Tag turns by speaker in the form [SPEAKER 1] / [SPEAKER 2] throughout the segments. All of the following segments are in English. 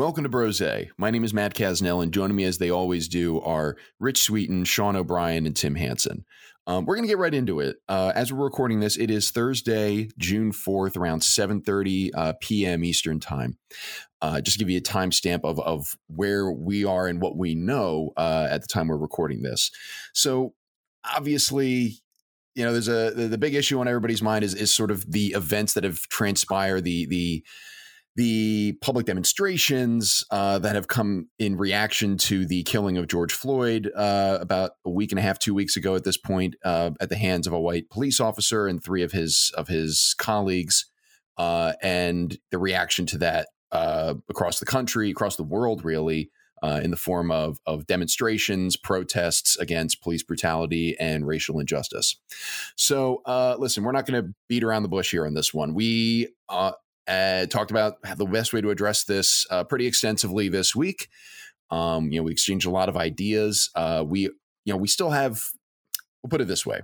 [SPEAKER 1] Welcome to Brose. My name is Matt Casnell, and joining me as they always do are Rich Sweeten, Sean O'Brien, and Tim Hanson. Um, we're going to get right into it. Uh, as we're recording this, it is Thursday, June 4th, around 7.30 uh, p.m. Eastern Time. Uh, just to give you a timestamp of, of where we are and what we know uh, at the time we're recording this. So obviously, you know, there's a the, the big issue on everybody's mind is is sort of the events that have transpired, the the the public demonstrations uh, that have come in reaction to the killing of George Floyd uh, about a week and a half, two weeks ago at this point, uh, at the hands of a white police officer and three of his of his colleagues, uh, and the reaction to that uh, across the country, across the world, really. Uh, in the form of, of demonstrations, protests against police brutality and racial injustice. So, listen, we're not going to beat around the bush here on this one. We uh, talked about the best way to address this uh, pretty extensively this week. Um, you know, we exchanged a lot of ideas. Uh, we, you know, we still have. We'll put it this way: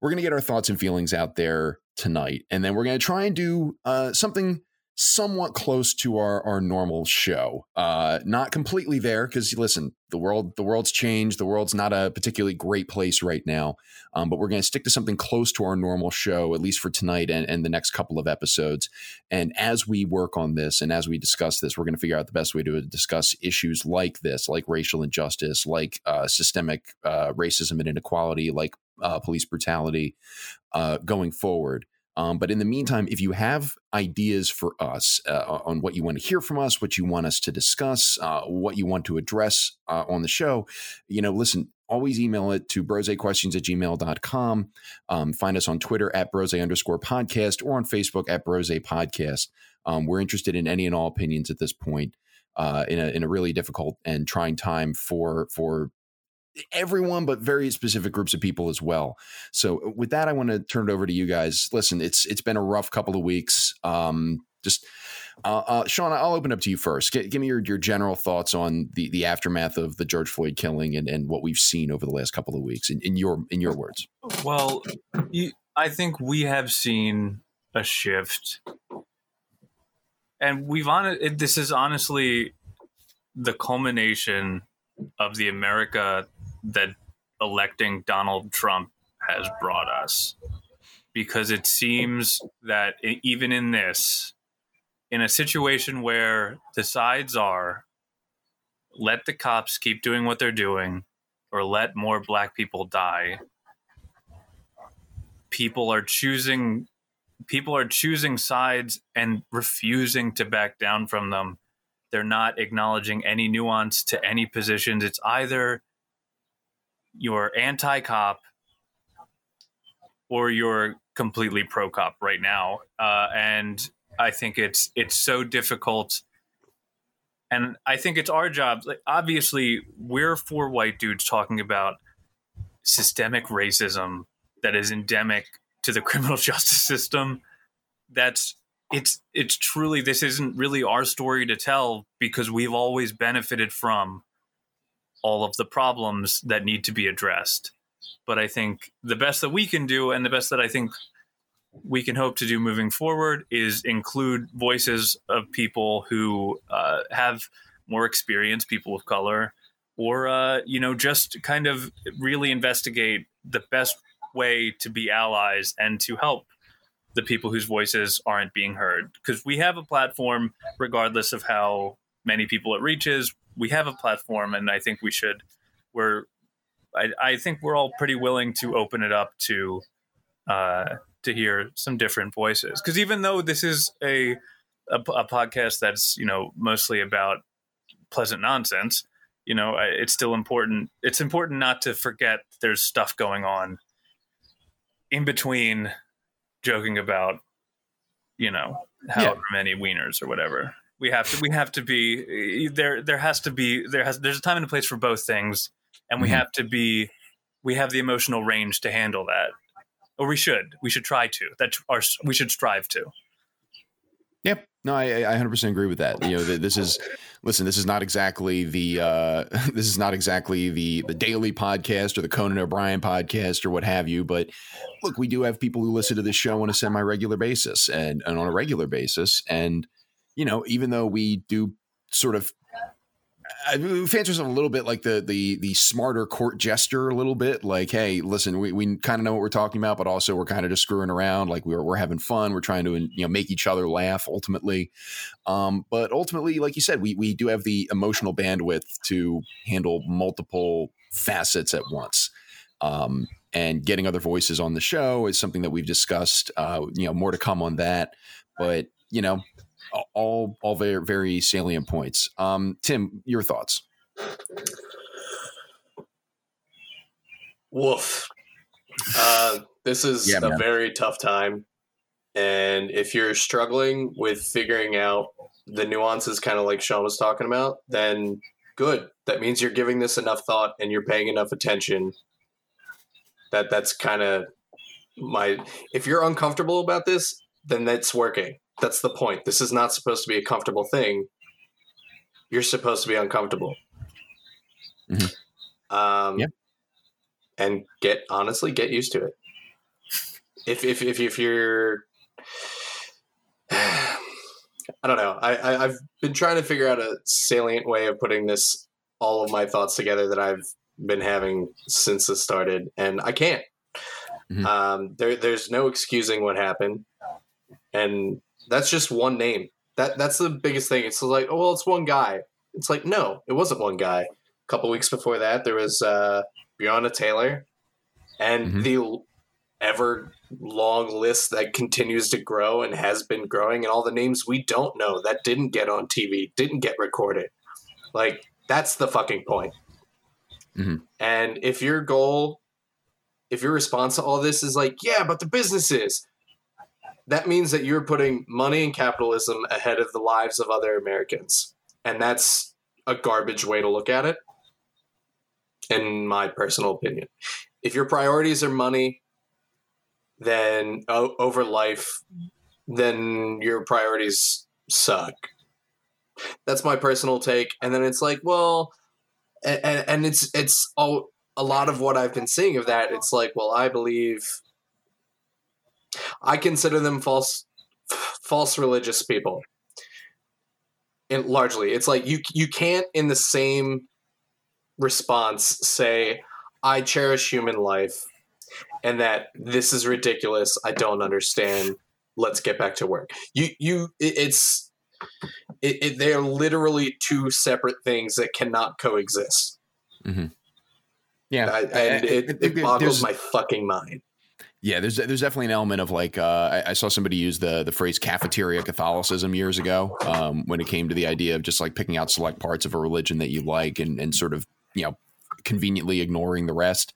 [SPEAKER 1] we're going to get our thoughts and feelings out there tonight, and then we're going to try and do uh, something somewhat close to our our normal show. Uh, not completely there because listen, the world the world's changed. The world's not a particularly great place right now. Um, but we're going to stick to something close to our normal show, at least for tonight and, and the next couple of episodes. And as we work on this and as we discuss this, we're going to figure out the best way to discuss issues like this, like racial injustice, like uh, systemic uh, racism and inequality, like uh, police brutality, uh, going forward. Um, but in the meantime, if you have ideas for us uh, on what you want to hear from us, what you want us to discuss, uh, what you want to address uh, on the show, you know, listen, always email it to brosequestions at gmail.com. Um, find us on Twitter at brose underscore podcast or on Facebook at brose podcast. Um, we're interested in any and all opinions at this point. Uh, in a in a really difficult and trying time for for everyone, but very specific groups of people as well. So uh, with that, I want to turn it over to you guys. Listen, it's it's been a rough couple of weeks. Um, just uh, uh, Sean, I'll open up to you first. G- give me your, your general thoughts on the, the aftermath of the George Floyd killing and, and what we've seen over the last couple of weeks. In, in your in your words.
[SPEAKER 2] Well, you, I think we have seen a shift, and we've on it. This is honestly the culmination of the America that electing Donald Trump has brought us. Because it seems that even in this, in a situation where the sides are let the cops keep doing what they're doing or let more black people die, people are choosing people are choosing sides and refusing to back down from them. They're not acknowledging any nuance to any positions. It's either you're anti cop or you're completely pro cop right now. Uh, and I think it's it's so difficult. And I think it's our job. Like, obviously, we're four white dudes talking about systemic racism that is endemic to the criminal justice system. That's it's it's truly this isn't really our story to tell because we've always benefited from all of the problems that need to be addressed. But I think the best that we can do, and the best that I think we can hope to do moving forward, is include voices of people who uh, have more experience, people of color, or uh, you know, just kind of really investigate the best way to be allies and to help the people whose voices aren't being heard. Because we have a platform, regardless of how many people it reaches, we have a platform, and I think we should. We're, I, I think we're all pretty willing to open it up to, uh, to hear some different voices. Because even though this is a, a a podcast that's you know mostly about pleasant nonsense, you know, it's still important. It's important not to forget there's stuff going on in between joking about, you know, however yeah. many wieners or whatever we have to we have to be there there has to be there has there's a time and a place for both things and we mm-hmm. have to be we have the emotional range to handle that. Or we should we should try to that our we should strive to.
[SPEAKER 1] Yep. No i i 100% agree with that. You know this is listen this is not exactly the uh this is not exactly the the daily podcast or the conan o'brien podcast or what have you but look we do have people who listen to this show on a semi-regular basis and, and on a regular basis and you know, even though we do sort of I fancy yourself a little bit like the the the smarter court jester a little bit like hey listen we, we kind of know what we're talking about but also we're kind of just screwing around like we're, we're having fun we're trying to you know make each other laugh ultimately. Um, but ultimately like you said we we do have the emotional bandwidth to handle multiple facets at once. Um, and getting other voices on the show is something that we've discussed uh, you know more to come on that. But you know all all very very salient points. Um, Tim, your thoughts?
[SPEAKER 3] Woof. Uh, this is yeah, a man. very tough time, and if you're struggling with figuring out the nuances, kind of like Sean was talking about, then good. That means you're giving this enough thought and you're paying enough attention. That that's kind of my. If you're uncomfortable about this, then that's working that's the point. This is not supposed to be a comfortable thing. You're supposed to be uncomfortable. Mm-hmm. Um, yep. And get honestly get used to it. If if if, if you're, I don't know. I, I have been trying to figure out a salient way of putting this all of my thoughts together that I've been having since this started, and I can't. Mm-hmm. Um, there, there's no excusing what happened, and that's just one name. That that's the biggest thing. It's like, oh well, it's one guy. It's like, no, it wasn't one guy. A couple weeks before that, there was uh, Breonna Taylor, and mm-hmm. the ever long list that continues to grow and has been growing, and all the names we don't know that didn't get on TV, didn't get recorded. Like that's the fucking point. Mm-hmm. And if your goal, if your response to all this is like, yeah, but the businesses, that means that you're putting money and capitalism ahead of the lives of other Americans. And that's a garbage way to look at it, in my personal opinion. If your priorities are money, then oh, over life, then your priorities suck. That's my personal take. And then it's like, well, and, and it's it's all, a lot of what I've been seeing of that. It's like, well, I believe I consider them false false religious people. And largely, it's like you you can't in the same response say I cherish human life and that this is ridiculous. I don't understand. Let's get back to work. You you it, it's it, it, they are literally two separate things that cannot coexist. Mm-hmm.
[SPEAKER 1] Yeah,
[SPEAKER 3] I, and it, it boggles my fucking mind.
[SPEAKER 1] Yeah, there's there's definitely an element of like uh, I, I, saw somebody use the the phrase cafeteria Catholicism years ago um, when it came to the idea of just like picking out select parts of a religion that you like and and sort of you know conveniently ignoring the rest.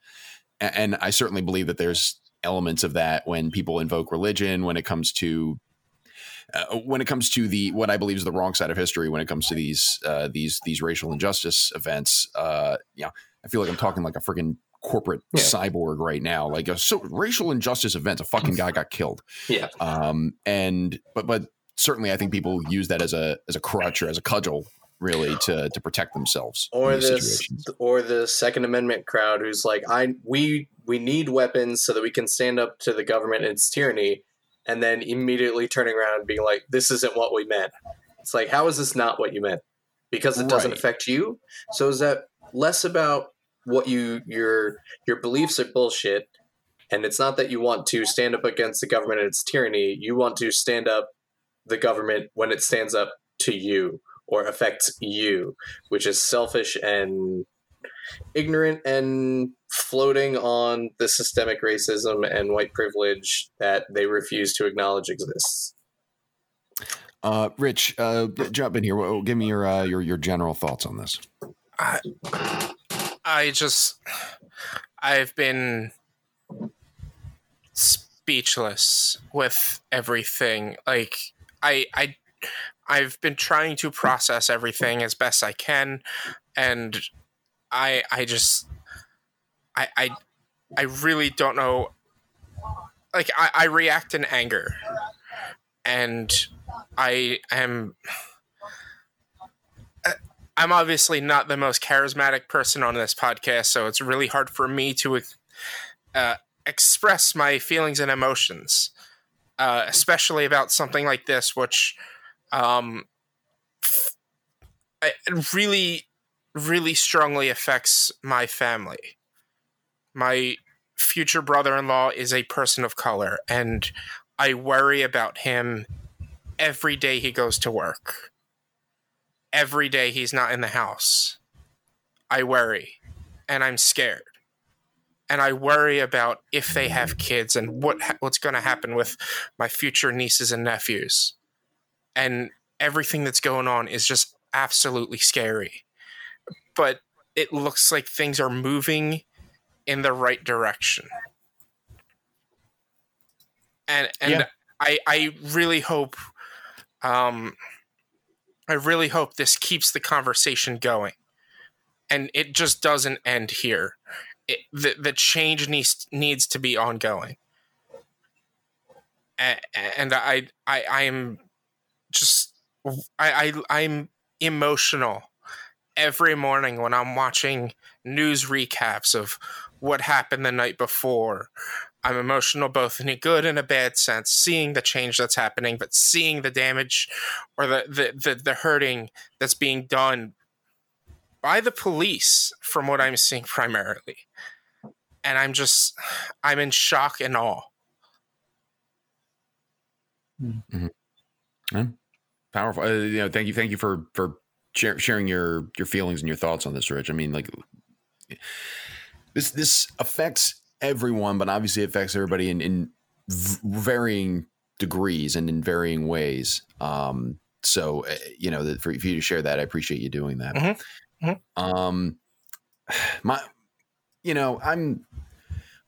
[SPEAKER 1] And, and I certainly believe that there's elements of that when people invoke religion when it comes to uh, when it comes to the what I believe is the wrong side of history when it comes to these uh, these these racial injustice events. Uh, yeah, I feel like I'm talking like a freaking corporate yeah. cyborg right now. Like a so racial injustice event, a fucking guy got killed.
[SPEAKER 3] Yeah.
[SPEAKER 1] Um. And but but certainly, I think people use that as a as a crutch or as a cudgel, really, to to protect themselves.
[SPEAKER 3] Or this, situations. or the Second Amendment crowd who's like, I we we need weapons so that we can stand up to the government and its tyranny, and then immediately turning around and being like, this isn't what we meant. It's like, how is this not what you meant? Because it doesn't right. affect you. So is that less about what you your your beliefs are bullshit and it's not that you want to stand up against the government and its tyranny you want to stand up the government when it stands up to you or affects you which is selfish and ignorant and floating on the systemic racism and white privilege that they refuse to acknowledge exists
[SPEAKER 1] uh, Rich, uh, jump in here. Give me your uh, your your general thoughts on this.
[SPEAKER 4] I, I just I've been speechless with everything. Like I I I've been trying to process everything as best I can and I I just I I I really don't know like I, I react in anger and I am I'm obviously not the most charismatic person on this podcast, so it's really hard for me to uh, express my feelings and emotions, uh, especially about something like this, which um, really, really strongly affects my family. My future brother in law is a person of color, and I worry about him every day he goes to work. Every day he's not in the house. I worry and I'm scared. And I worry about if they have kids and what what's going to happen with my future nieces and nephews. And everything that's going on is just absolutely scary. But it looks like things are moving in the right direction. And and yeah. I I really hope um I really hope this keeps the conversation going. And it just doesn't end here. It, the the change needs needs to be ongoing. And, and I I I am just I, I I'm emotional every morning when I'm watching news recaps of what happened the night before. I'm emotional both in a good and a bad sense, seeing the change that's happening, but seeing the damage or the the, the, the hurting that's being done by the police from what I'm seeing primarily. And I'm just I'm in shock and awe.
[SPEAKER 1] Mm-hmm. Yeah. Powerful. Uh, you know, thank you, thank you for for sharing your your feelings and your thoughts on this, Rich. I mean, like this this affects everyone, but obviously it affects everybody in, in varying degrees and in varying ways. Um, so uh, you know, for, for, you to share that, I appreciate you doing that. Mm-hmm. Mm-hmm. Um, my, you know, I'm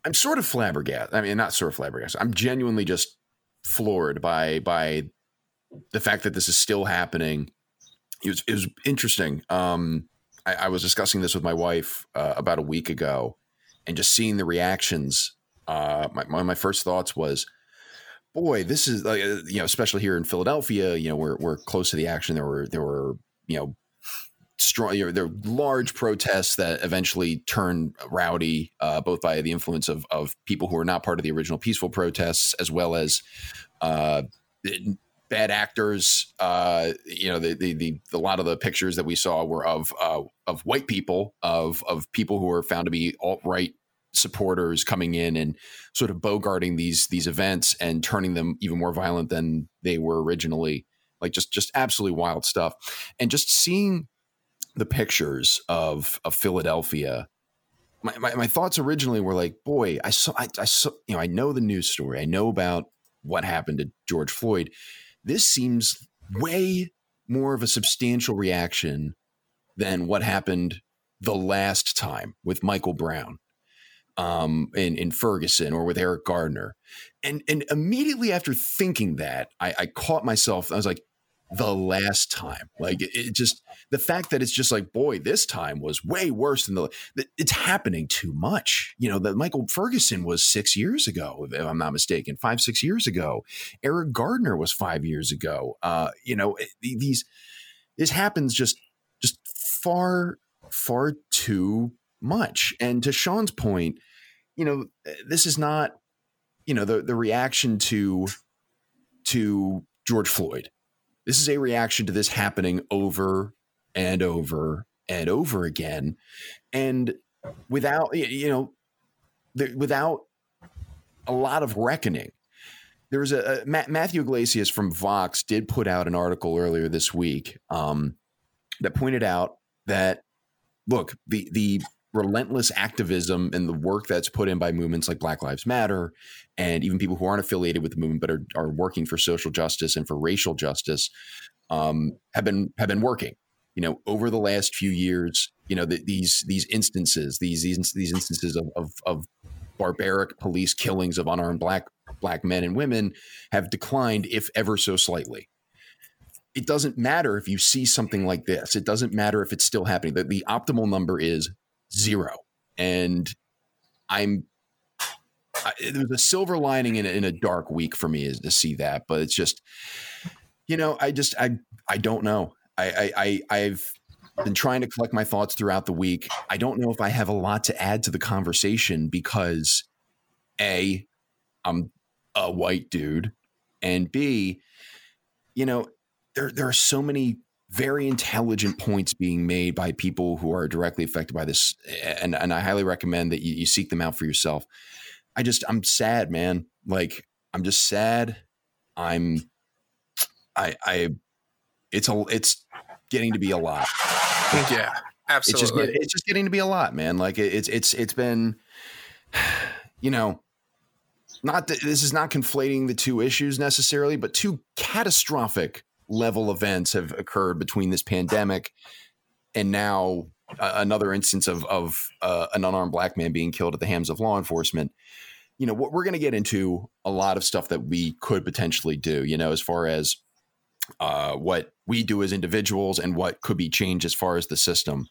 [SPEAKER 1] I'm sort of flabbergasted. I mean, not sort of flabbergasted. I'm genuinely just floored by by the fact that this is still happening. It was it was interesting. Um, I, I was discussing this with my wife uh, about a week ago, and just seeing the reactions. Uh, my, my first thoughts was, boy, this is uh, you know, especially here in Philadelphia. You know, we're we're close to the action. There were there were you know strong you know, there large protests that eventually turned rowdy uh, both by the influence of of people who were not part of the original peaceful protests as well as uh, bad actors. Uh, you know, the, the, the a lot of the pictures that we saw were of uh, of white people, of of people who were found to be alt right supporters coming in and sort of bogarting these these events and turning them even more violent than they were originally. Like just just absolutely wild stuff, and just seeing the pictures of of Philadelphia. My, my, my thoughts originally were like, boy, I saw, I, I saw, you know, I know the news story. I know about what happened to George Floyd this seems way more of a substantial reaction than what happened the last time with Michael Brown um, in, in Ferguson or with Eric Garner. And, and immediately after thinking that, I, I caught myself. I was like, the last time. Like it, it, just the fact that it's just like, boy, this time was way worse than the. It's happening too much. You know, that Michael Ferguson was six years ago, if I'm not mistaken, five six years ago. Eric Garner was five years ago. Uh, you know, these this happens just just far far too much. And to Sean's point, you know, this is not you know the the reaction to to George Floyd this is a reaction to this happening over and over and over again. And without, you know, without a lot of reckoning. There was a, Matthew Yglesias from Vox did put out an article earlier this week um, that pointed out that look the the relentless activism and the work that's put in by movements like Black Lives Matter and even people who aren't affiliated with the movement but are, are working for social justice and for racial justice um, have been have been working. You know, over the last few years, you know, the, these these instances, these these, these instances of, of, of barbaric police killings of unarmed black black men and women have declined, if ever so slightly it doesn't matter if you see something like this. It doesn't matter if it's still happening. The, the optimal number is zero. And I'm I, there's a silver lining in a, in a dark week for me is to see that, but it's just, you know, I just I I don't know. I I, I I've been trying to collect my thoughts throughout the week. I don't know if I have a lot to add to the conversation because a I'm a white dude, and b, you know, there there are so many very intelligent points being made by people who are directly affected by this, and and I highly recommend that you, you seek them out for yourself. I just I'm sad, man. Like I'm just sad. I'm I I it's a it's getting to be a lot.
[SPEAKER 4] Yeah, absolutely.
[SPEAKER 1] It's just it's just getting to be a lot, man. Like it, it's it's it's been you know not that this is not conflating the two issues necessarily, but two catastrophic level events have occurred between this pandemic and now uh, another instance of of uh, an unarmed black man being killed at the hands of law enforcement. You know, what we're going to get into a lot of stuff that we could potentially do. You know, as far as uh, what we do as individuals and what could be changed as far as the system.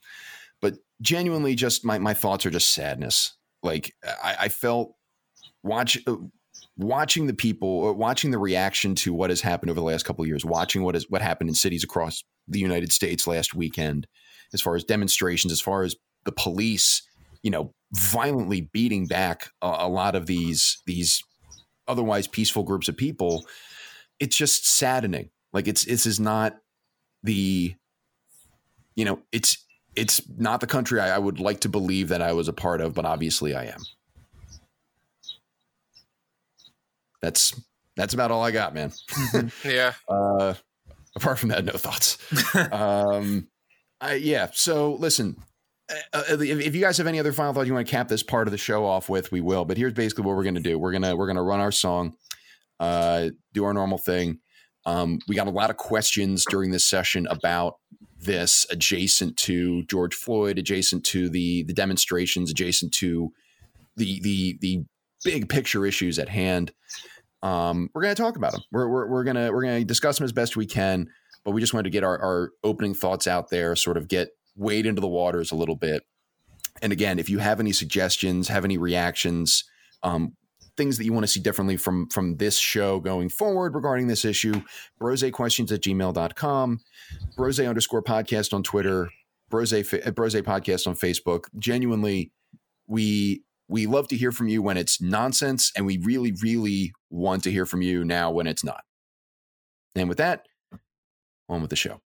[SPEAKER 1] But genuinely, just my my thoughts are just sadness. Like I, I felt watch uh, watching the people watching the reaction to what has happened over the last couple of years watching what is what happened in cities across the united states last weekend as far as demonstrations as far as the police you know violently beating back a, a lot of these these otherwise peaceful groups of people it's just saddening. Like it's this is not the you know it's it's not the country I, I would like to believe that i was a part of but obviously i am that's that's about all I got, man.
[SPEAKER 4] Mm-hmm. yeah.
[SPEAKER 1] Uh, apart from that, no thoughts. um, I, yeah. So listen, uh, uh, if, if, you guys have any other final thoughts you want to cap this part of the show off with, we will. But here's basically what we're gonna do. We're gonna we're gonna run our song, uh, do our normal thing. Um, we got a lot of questions during this session about this, adjacent to George Floyd, adjacent to the the demonstrations, adjacent to the the the big picture issues at hand. Um, we're going to talk about them. We're, we're, we're going to we're going to discuss them as best we can. But we just wanted to get our, our opening thoughts out there, sort of get wade into the waters a little bit. And again, if you have any suggestions, have any reactions, um, things that you want to see differently from from this show going forward regarding this issue, brose questions at gmail.com, brose underscore podcast on Twitter, brose, brose podcast on Facebook. Genuinely, we we love to hear from you when it's nonsense, and we really, really want to hear from you now when it's not. And with that, on with the show.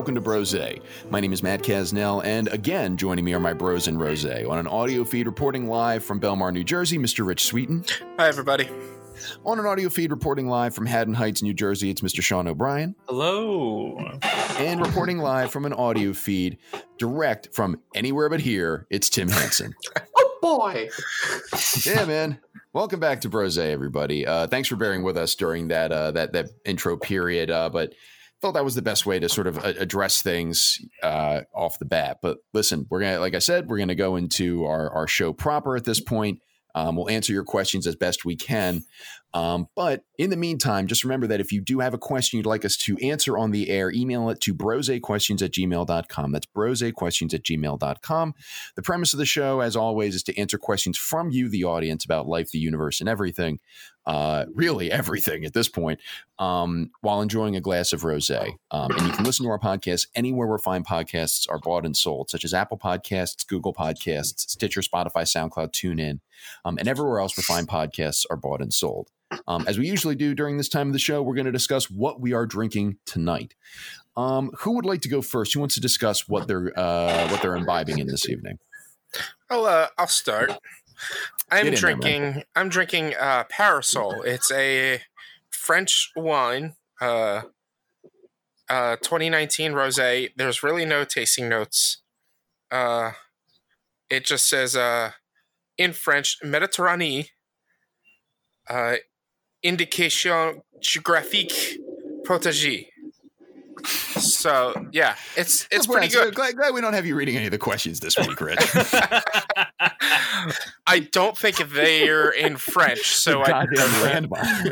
[SPEAKER 1] Welcome to Brose. My name is Matt Casnell, and again, joining me are my bros in Rose. On an audio feed reporting live from Belmar, New Jersey, Mr. Rich Sweeten.
[SPEAKER 4] Hi, everybody.
[SPEAKER 1] On an audio feed reporting live from Haddon Heights, New Jersey, it's Mr. Sean O'Brien.
[SPEAKER 2] Hello.
[SPEAKER 1] And reporting live from an audio feed direct from anywhere but here, it's Tim Hansen.
[SPEAKER 3] Oh boy!
[SPEAKER 1] yeah, man. Welcome back to Brose, everybody. Uh, thanks for bearing with us during that uh, that that intro period. Uh, but felt that was the best way to sort of uh, address things uh, off the bat. But listen, we're gonna, like I said, we're gonna go into our our show proper at this point. Um, we'll answer your questions as best we can. Um, but in the meantime, just remember that if you do have a question you'd like us to answer on the air, email it to brosequestions at gmail.com. That's brosequestions at gmail.com. The premise of the show, as always, is to answer questions from you, the audience, about life, the universe, and everything. Uh, really, everything at this point, um, while enjoying a glass of rose. Um, and you can listen to our podcast anywhere where fine podcasts are bought and sold, such as Apple Podcasts, Google Podcasts, Stitcher, Spotify, SoundCloud, TuneIn, um, and everywhere else where fine podcasts are bought and sold. Um, as we usually do during this time of the show, we're going to discuss what we are drinking tonight. Um, who would like to go first? Who wants to discuss what they're uh, what they're imbibing in this evening?
[SPEAKER 4] I'll uh, I'll start. I'm drinking. I'm drinking uh, Parasol. It's a French wine, uh, uh, 2019 rosé. There's really no tasting notes. Uh, it just says uh, in French, Méditerranée. Uh, indication géographique protégée. So yeah, it's it's pretty good.
[SPEAKER 1] glad, glad, we don't have you reading any of the questions this week, Rich.
[SPEAKER 4] I don't think they're in French, so I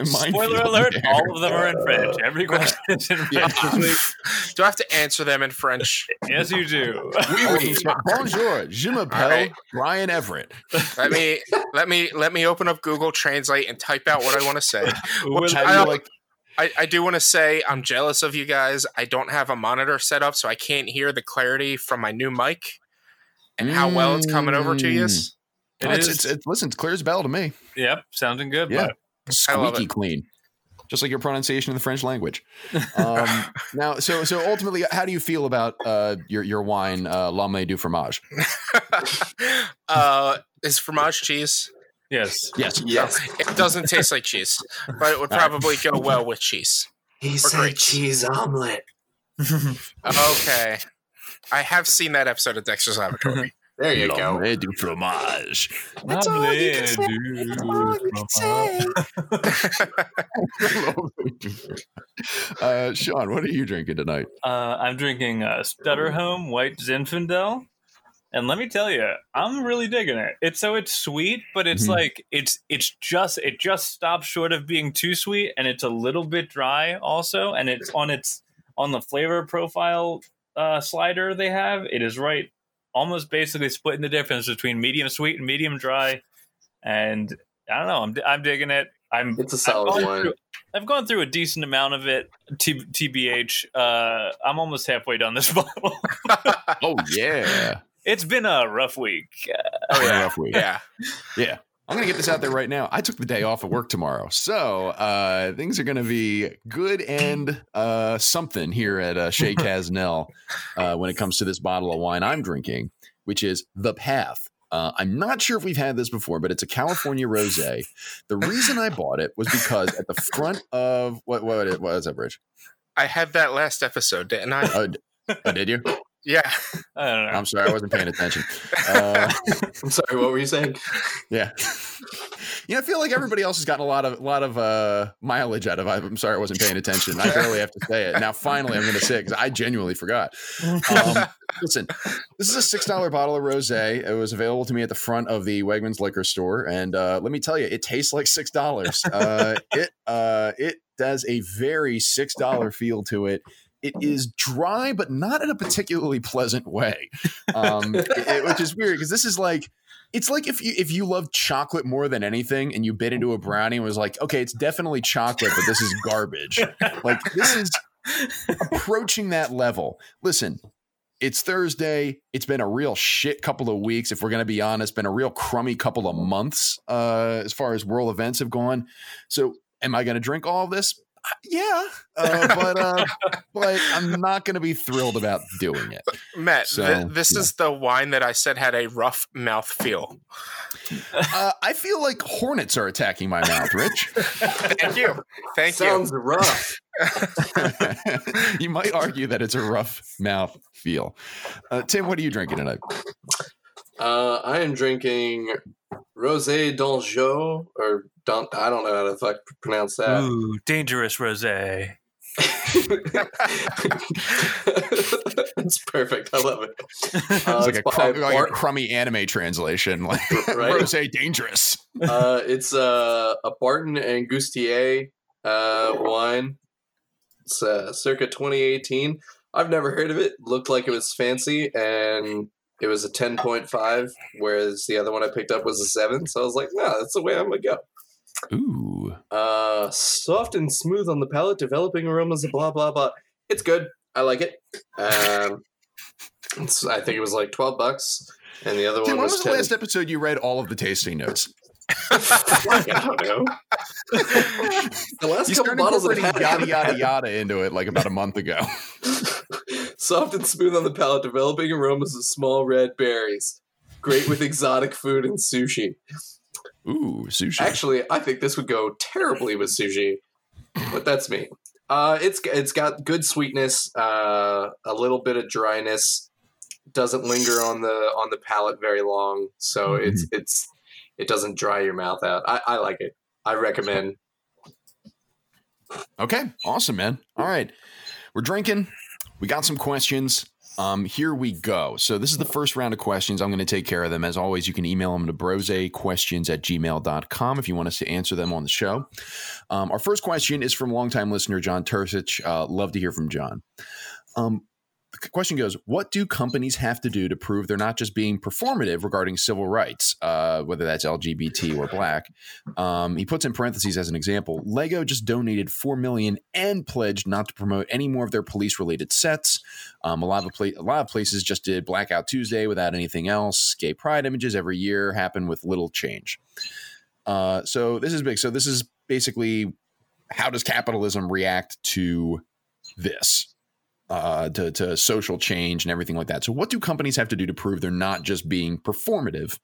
[SPEAKER 2] Spoiler alert: all of them are in French. Every question is in French. Yeah.
[SPEAKER 4] do I have to answer them in French?
[SPEAKER 2] yes, you do.
[SPEAKER 1] Oui, oui. Bonjour, je m'appelle right. Brian Everett.
[SPEAKER 4] Let me let me let me open up Google Translate and type out what I want to say.
[SPEAKER 1] Which I, like
[SPEAKER 4] I, I do want to say I'm jealous of you guys. I don't have a monitor set up, so I can't hear the clarity from my new mic and how well it's coming over to you.
[SPEAKER 1] Mm. It it's, it's, it's, listen, it's clear as bell to me.
[SPEAKER 2] Yep, sounding good.
[SPEAKER 1] Yeah, squeaky clean, just like your pronunciation in the French language. Um, now, so so ultimately, how do you feel about uh, your your wine, uh, Lame du fromage?
[SPEAKER 4] uh, is fromage cheese?
[SPEAKER 2] Yes.
[SPEAKER 1] Yes.
[SPEAKER 3] Yes.
[SPEAKER 4] It doesn't taste like cheese, but it would probably go well with cheese.
[SPEAKER 3] He or said grapes. cheese omelet.
[SPEAKER 4] okay. I have seen that episode of Dexter's Laboratory.
[SPEAKER 3] There you go.
[SPEAKER 1] du fromage.
[SPEAKER 3] That's all you can say. That's all you
[SPEAKER 1] can say. uh, Sean, what are you drinking tonight?
[SPEAKER 2] Uh, I'm drinking uh, Sutter Home White Zinfandel. And let me tell you, I'm really digging it. It's so it's sweet, but it's mm-hmm. like it's it's just it just stops short of being too sweet, and it's a little bit dry also, and it's on its on the flavor profile uh, slider they have. It is right, almost basically splitting the difference between medium sweet and medium dry. And I don't know, I'm I'm digging it. I'm
[SPEAKER 3] it's a solid one.
[SPEAKER 2] Through, I've gone through a decent amount of it. T- TBH, uh, I'm almost halfway done this bottle.
[SPEAKER 1] oh yeah
[SPEAKER 2] it's been a rough week.
[SPEAKER 1] oh yeah, rough week.
[SPEAKER 4] Yeah,
[SPEAKER 1] yeah. I'm gonna get this out there right now. I took the day off of work tomorrow, so uh, things are gonna be good and uh, something here at uh, Chez Casnell uh, when it comes to this bottle of wine I'm drinking, which is the Path. Uh, I'm not sure if we've had this before, but it's a California rosé. The reason I bought it was because at the front of what what, what was that bridge?
[SPEAKER 4] I had that last episode, didn't I?
[SPEAKER 1] Oh, oh did you?
[SPEAKER 4] Yeah.
[SPEAKER 2] I don't know.
[SPEAKER 1] I'm sorry, I wasn't paying attention. Uh,
[SPEAKER 3] I'm sorry, what were you saying?
[SPEAKER 1] Yeah. You know, I feel like everybody else has gotten a lot of a lot of uh, mileage out of it. I'm sorry I wasn't paying attention. I barely have to say it. Now finally I'm gonna say it because I genuinely forgot. Um, listen, this is a six dollar bottle of rose. It was available to me at the front of the Wegmans liquor store. And uh, let me tell you, it tastes like six dollars. Uh, it uh, it does a very six dollar feel to it it is dry, but not in a particularly pleasant way, um, it, which is weird because this is like it's like if you if you love chocolate more than anything and you bit into a brownie and was like, okay, it's definitely chocolate, but this is garbage. like this is approaching that level. Listen, it's Thursday. It's been a real shit couple of weeks. If we're going to be honest, been a real crummy couple of months uh, as far as world events have gone. So, am I going to drink all of this? Yeah, uh, but uh, but I'm not going to be thrilled about doing it.
[SPEAKER 4] Matt,
[SPEAKER 1] So,
[SPEAKER 4] th- this
[SPEAKER 1] yeah.
[SPEAKER 4] is the wine that I said had a rough mouth feel.
[SPEAKER 1] Uh, I feel like hornets are attacking my mouth, Rich.
[SPEAKER 4] Thank you. Thank you.
[SPEAKER 3] Sounds rough.
[SPEAKER 1] you might argue that it's a rough mouth feel. Uh, Tim, what are you drinking tonight?
[SPEAKER 3] Uh, I am drinking Rosé d'Anjou, or don't, I don't know how to fuck pronounce that.
[SPEAKER 2] Ooh, dangerous rosé.
[SPEAKER 3] That's perfect. I love it.
[SPEAKER 1] It's
[SPEAKER 3] Uh,
[SPEAKER 1] like, a,
[SPEAKER 3] by
[SPEAKER 1] crummy, like a crummy anime translation, like
[SPEAKER 3] Right?
[SPEAKER 1] Rose dangerous.
[SPEAKER 3] uh, it's uh, a Barton and Guestier uh, wine. It's uh, circa 2018. I've never heard of it. Looked like it was fancy, and it was a 10.5, whereas the other one I picked up was a 7. So I was like, no, that's the way I'm going to go.
[SPEAKER 1] Ooh,
[SPEAKER 3] Uh, soft and smooth on the palate, developing aromas of blah, blah, blah. It's good. I like it. Um, it's, I think it was like 12 bucks, and the other
[SPEAKER 1] Tim,
[SPEAKER 3] one
[SPEAKER 1] when
[SPEAKER 3] was
[SPEAKER 1] was the
[SPEAKER 3] 10.
[SPEAKER 1] last episode you read all of the tasting notes?
[SPEAKER 3] I don't know. the last
[SPEAKER 1] You
[SPEAKER 3] couple
[SPEAKER 1] started
[SPEAKER 3] bottles of
[SPEAKER 1] yada yada yada into it like about a month ago.
[SPEAKER 3] Soft and smooth on the palate, developing aromas of small red berries. Great with exotic food and sushi.
[SPEAKER 1] Ooh, sushi.
[SPEAKER 3] Actually, I think this would go terribly with sushi, but that's me. Uh, it's it's got good sweetness, uh, a little bit of dryness. Doesn't linger on the on the palate very long, so it's it's it doesn't dry your mouth out. I, I like it. I recommend.
[SPEAKER 1] Okay, awesome, man. All right, we're drinking. We got some questions. Um, here we go. So this is the first round of questions. I'm going to take care of them. As always, you can email them to brosequestions at gmail.com if you want us to answer them on the show. Um, our first question is from longtime listener John Tursich. Uh, love to hear from John. Um, the question goes What do companies have to do to prove they're not just being performative regarding civil rights, uh, whether that's LGBT or black? Um, he puts in parentheses as an example Lego just donated 4 million and pledged not to promote any more of their police related sets. Um, a, lot of pla- a lot of places just did Blackout Tuesday without anything else. Gay pride images every year happen with little change. Uh, so this is big. So this is basically how does capitalism react to this? Uh, to, to social change and everything like that. So, what do companies have to do to prove they're not just being performative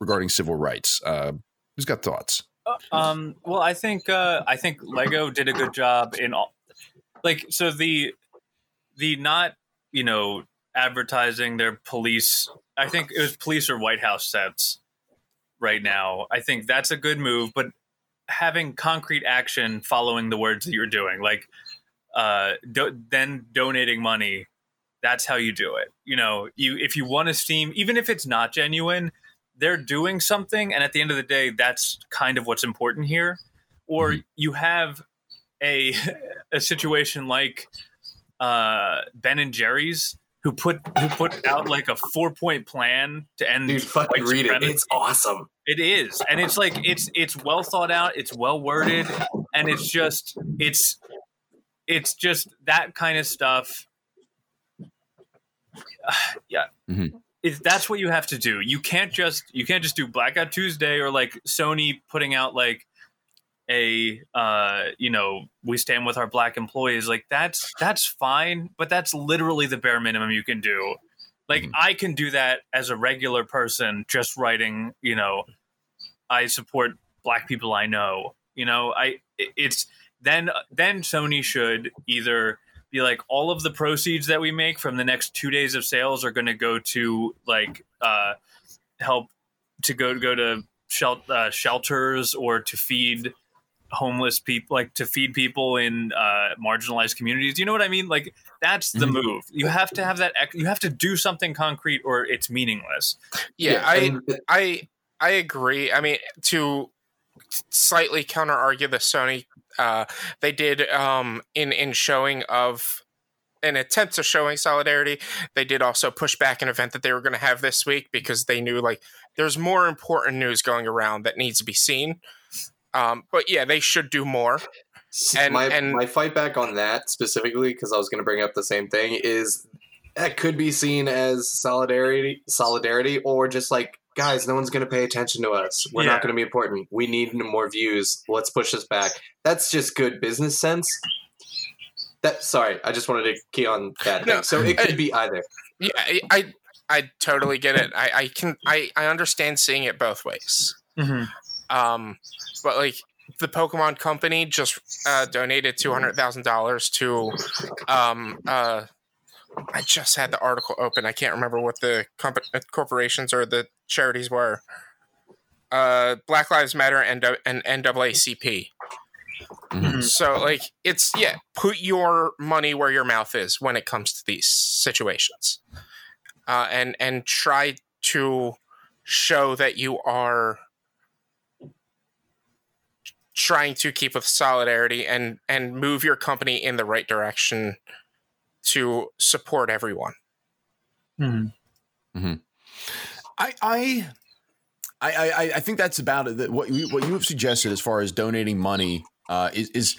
[SPEAKER 1] regarding civil rights? Uh, who's got thoughts?
[SPEAKER 2] Um, well, I think uh, I think Lego did a good job in all, like so the the not you know advertising their police. I think it was police or White House sets right now. I think that's a good move, but having concrete action following the words that you're doing, like uh, do, then donating money. That's how you do it. You know, you if you want to seem, even if it's not genuine, they're doing something and at the end of the day that's kind of what's important here or
[SPEAKER 1] Mhm.
[SPEAKER 2] you have a a situation like uh Ben and Jerry's who put who put out like a four point plan to end
[SPEAKER 3] Dude, fucking read it. It's awesome.
[SPEAKER 2] It is, and it's like it's it's well thought out, it's well worded, and it's just it's it's just that kind of stuff. yeah,
[SPEAKER 1] Mhm.
[SPEAKER 2] It's, that's what you have to do. You can't just you can't just do Blackout Tuesday or like Sony putting out like a uh you know we stand with our black employees like that's that's fine but that's literally the bare minimum you can do like
[SPEAKER 1] Mhm.
[SPEAKER 2] i can do that as a regular person just writing you know i support black people i know you know i it's then then sony should either be like all of the proceeds that we make from the next two days of sales are going to go to like uh help to go go to shel- uh, shelters or to feed homeless people like to feed people in uh, marginalized communities you know what i mean like that's the
[SPEAKER 1] Mhm.
[SPEAKER 2] move you have to have that ec- you have to do something concrete or it's meaningless
[SPEAKER 4] Yeah, I I I agree. I mean, to slightly counter argue the Sony, uh, they did um, in in showing of an attempt to showing solidarity. They did also push back an event that they were going to have this week because they knew like there's more important news going around that needs to be seen. Um, but yeah, they should do more. And-
[SPEAKER 3] my
[SPEAKER 4] and-
[SPEAKER 3] my fight back on that specifically because I was going to bring up the same thing is that could be seen as solidarity solidarity or just like guys, no one's going to pay attention to us. We're
[SPEAKER 2] Yeah.
[SPEAKER 3] not going to be important. We need more views. Let's push this back. That's just good business sense. That sorry, I just wanted to key on that.
[SPEAKER 4] No,
[SPEAKER 3] thing. So it
[SPEAKER 4] I-
[SPEAKER 3] could be either.
[SPEAKER 4] Yeah, I, I I totally get it. I, I can I, I understand seeing it both ways.
[SPEAKER 2] Mhm.
[SPEAKER 4] Um, but like the Pokemon Company just uh, donated two hundred thousand dollars to um uh. I just had the article open. I can't remember what the comp- corporations or the charities were. Uh, Black Lives Matter and and NAACP.
[SPEAKER 2] Mhm.
[SPEAKER 4] So like it's yeah, put your money where your mouth is when it comes to these situations. Uh, and and try to show that you are trying to keep with solidarity and and move your company in the right direction to support everyone.
[SPEAKER 2] Mhm.
[SPEAKER 1] I I I I, I think that's about it. That what you, what you have suggested as far as donating money uh, is is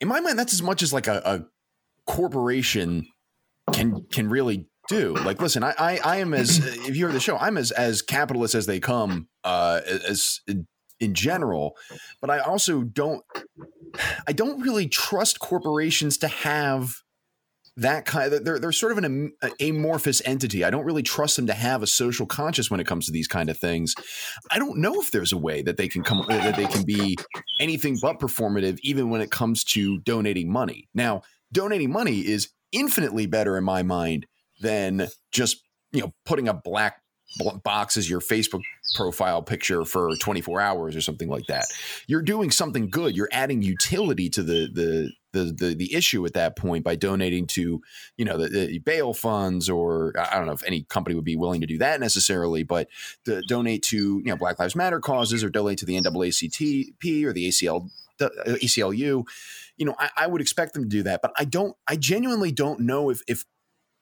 [SPEAKER 1] in my mind that's as much as like a, a corporation can can really do. Like, listen, I I, I am as if you heard the show, I'm as as capitalist as they come uh, as in, in general, but I also don't I don't really trust corporations to have that kind of, they're, they're sort of an amorphous entity. I don't really trust them to have a social conscience when it comes to these kind of things. I don't know if there's a way that they can come uh, that they can be anything but performative, even when it comes to donating money. Now, donating money is infinitely better in my mind than just you know putting a black box as your Facebook profile picture for 24 hours or something like that. You're doing something good. You're adding utility to the the the the, the issue at that point by donating to you know the, the bail funds or I don't know if any company would be willing to do that necessarily, but to donate to you know Black Lives Matter causes or donate to the NAACP or the ACL uh, ACLU. You know, I, I would expect them to do that, but I don't. I genuinely don't know if if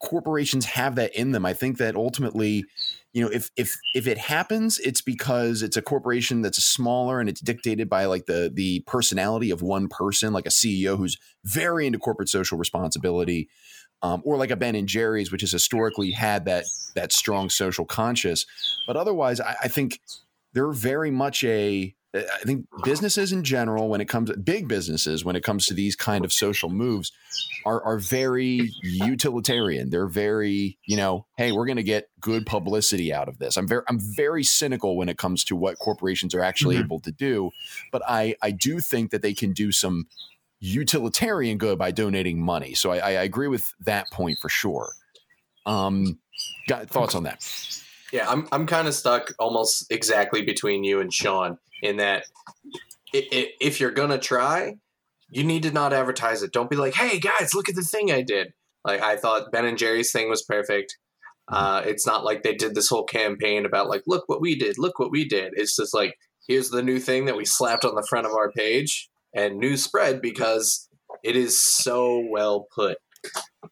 [SPEAKER 1] corporations have that in them. I think that ultimately, you know, if if if it happens, it's because it's a corporation that's smaller and it's dictated by like the the personality of one person, like a CEO who's very into corporate social responsibility, um, or like a Ben and Jerry's, which has historically had that that strong social conscious. But otherwise, I, I think they're very much a I think businesses in general, when it comes big businesses, when it comes to these kind of social moves, are are very utilitarian. They're very, you know, hey, we're going to get good publicity out of this. I'm very I'm very cynical when it comes to what corporations are actually
[SPEAKER 2] Mhm.
[SPEAKER 1] able to do, but I I do think that they can do some utilitarian good by donating money. So I, I agree with that point for sure. Um, got thoughts on that?
[SPEAKER 3] Yeah, I'm I'm kind of stuck almost exactly between you and Sean in that if you're gonna try, you need to not advertise it. Don't be like, "Hey guys, look at the thing I did." Like I thought Ben and Jerry's thing was perfect. Uh, it's not like they did this whole campaign about like, "Look what we did, look what we did." It's just like, here's the new thing that we slapped on the front of our page, and news spread because it is so well put.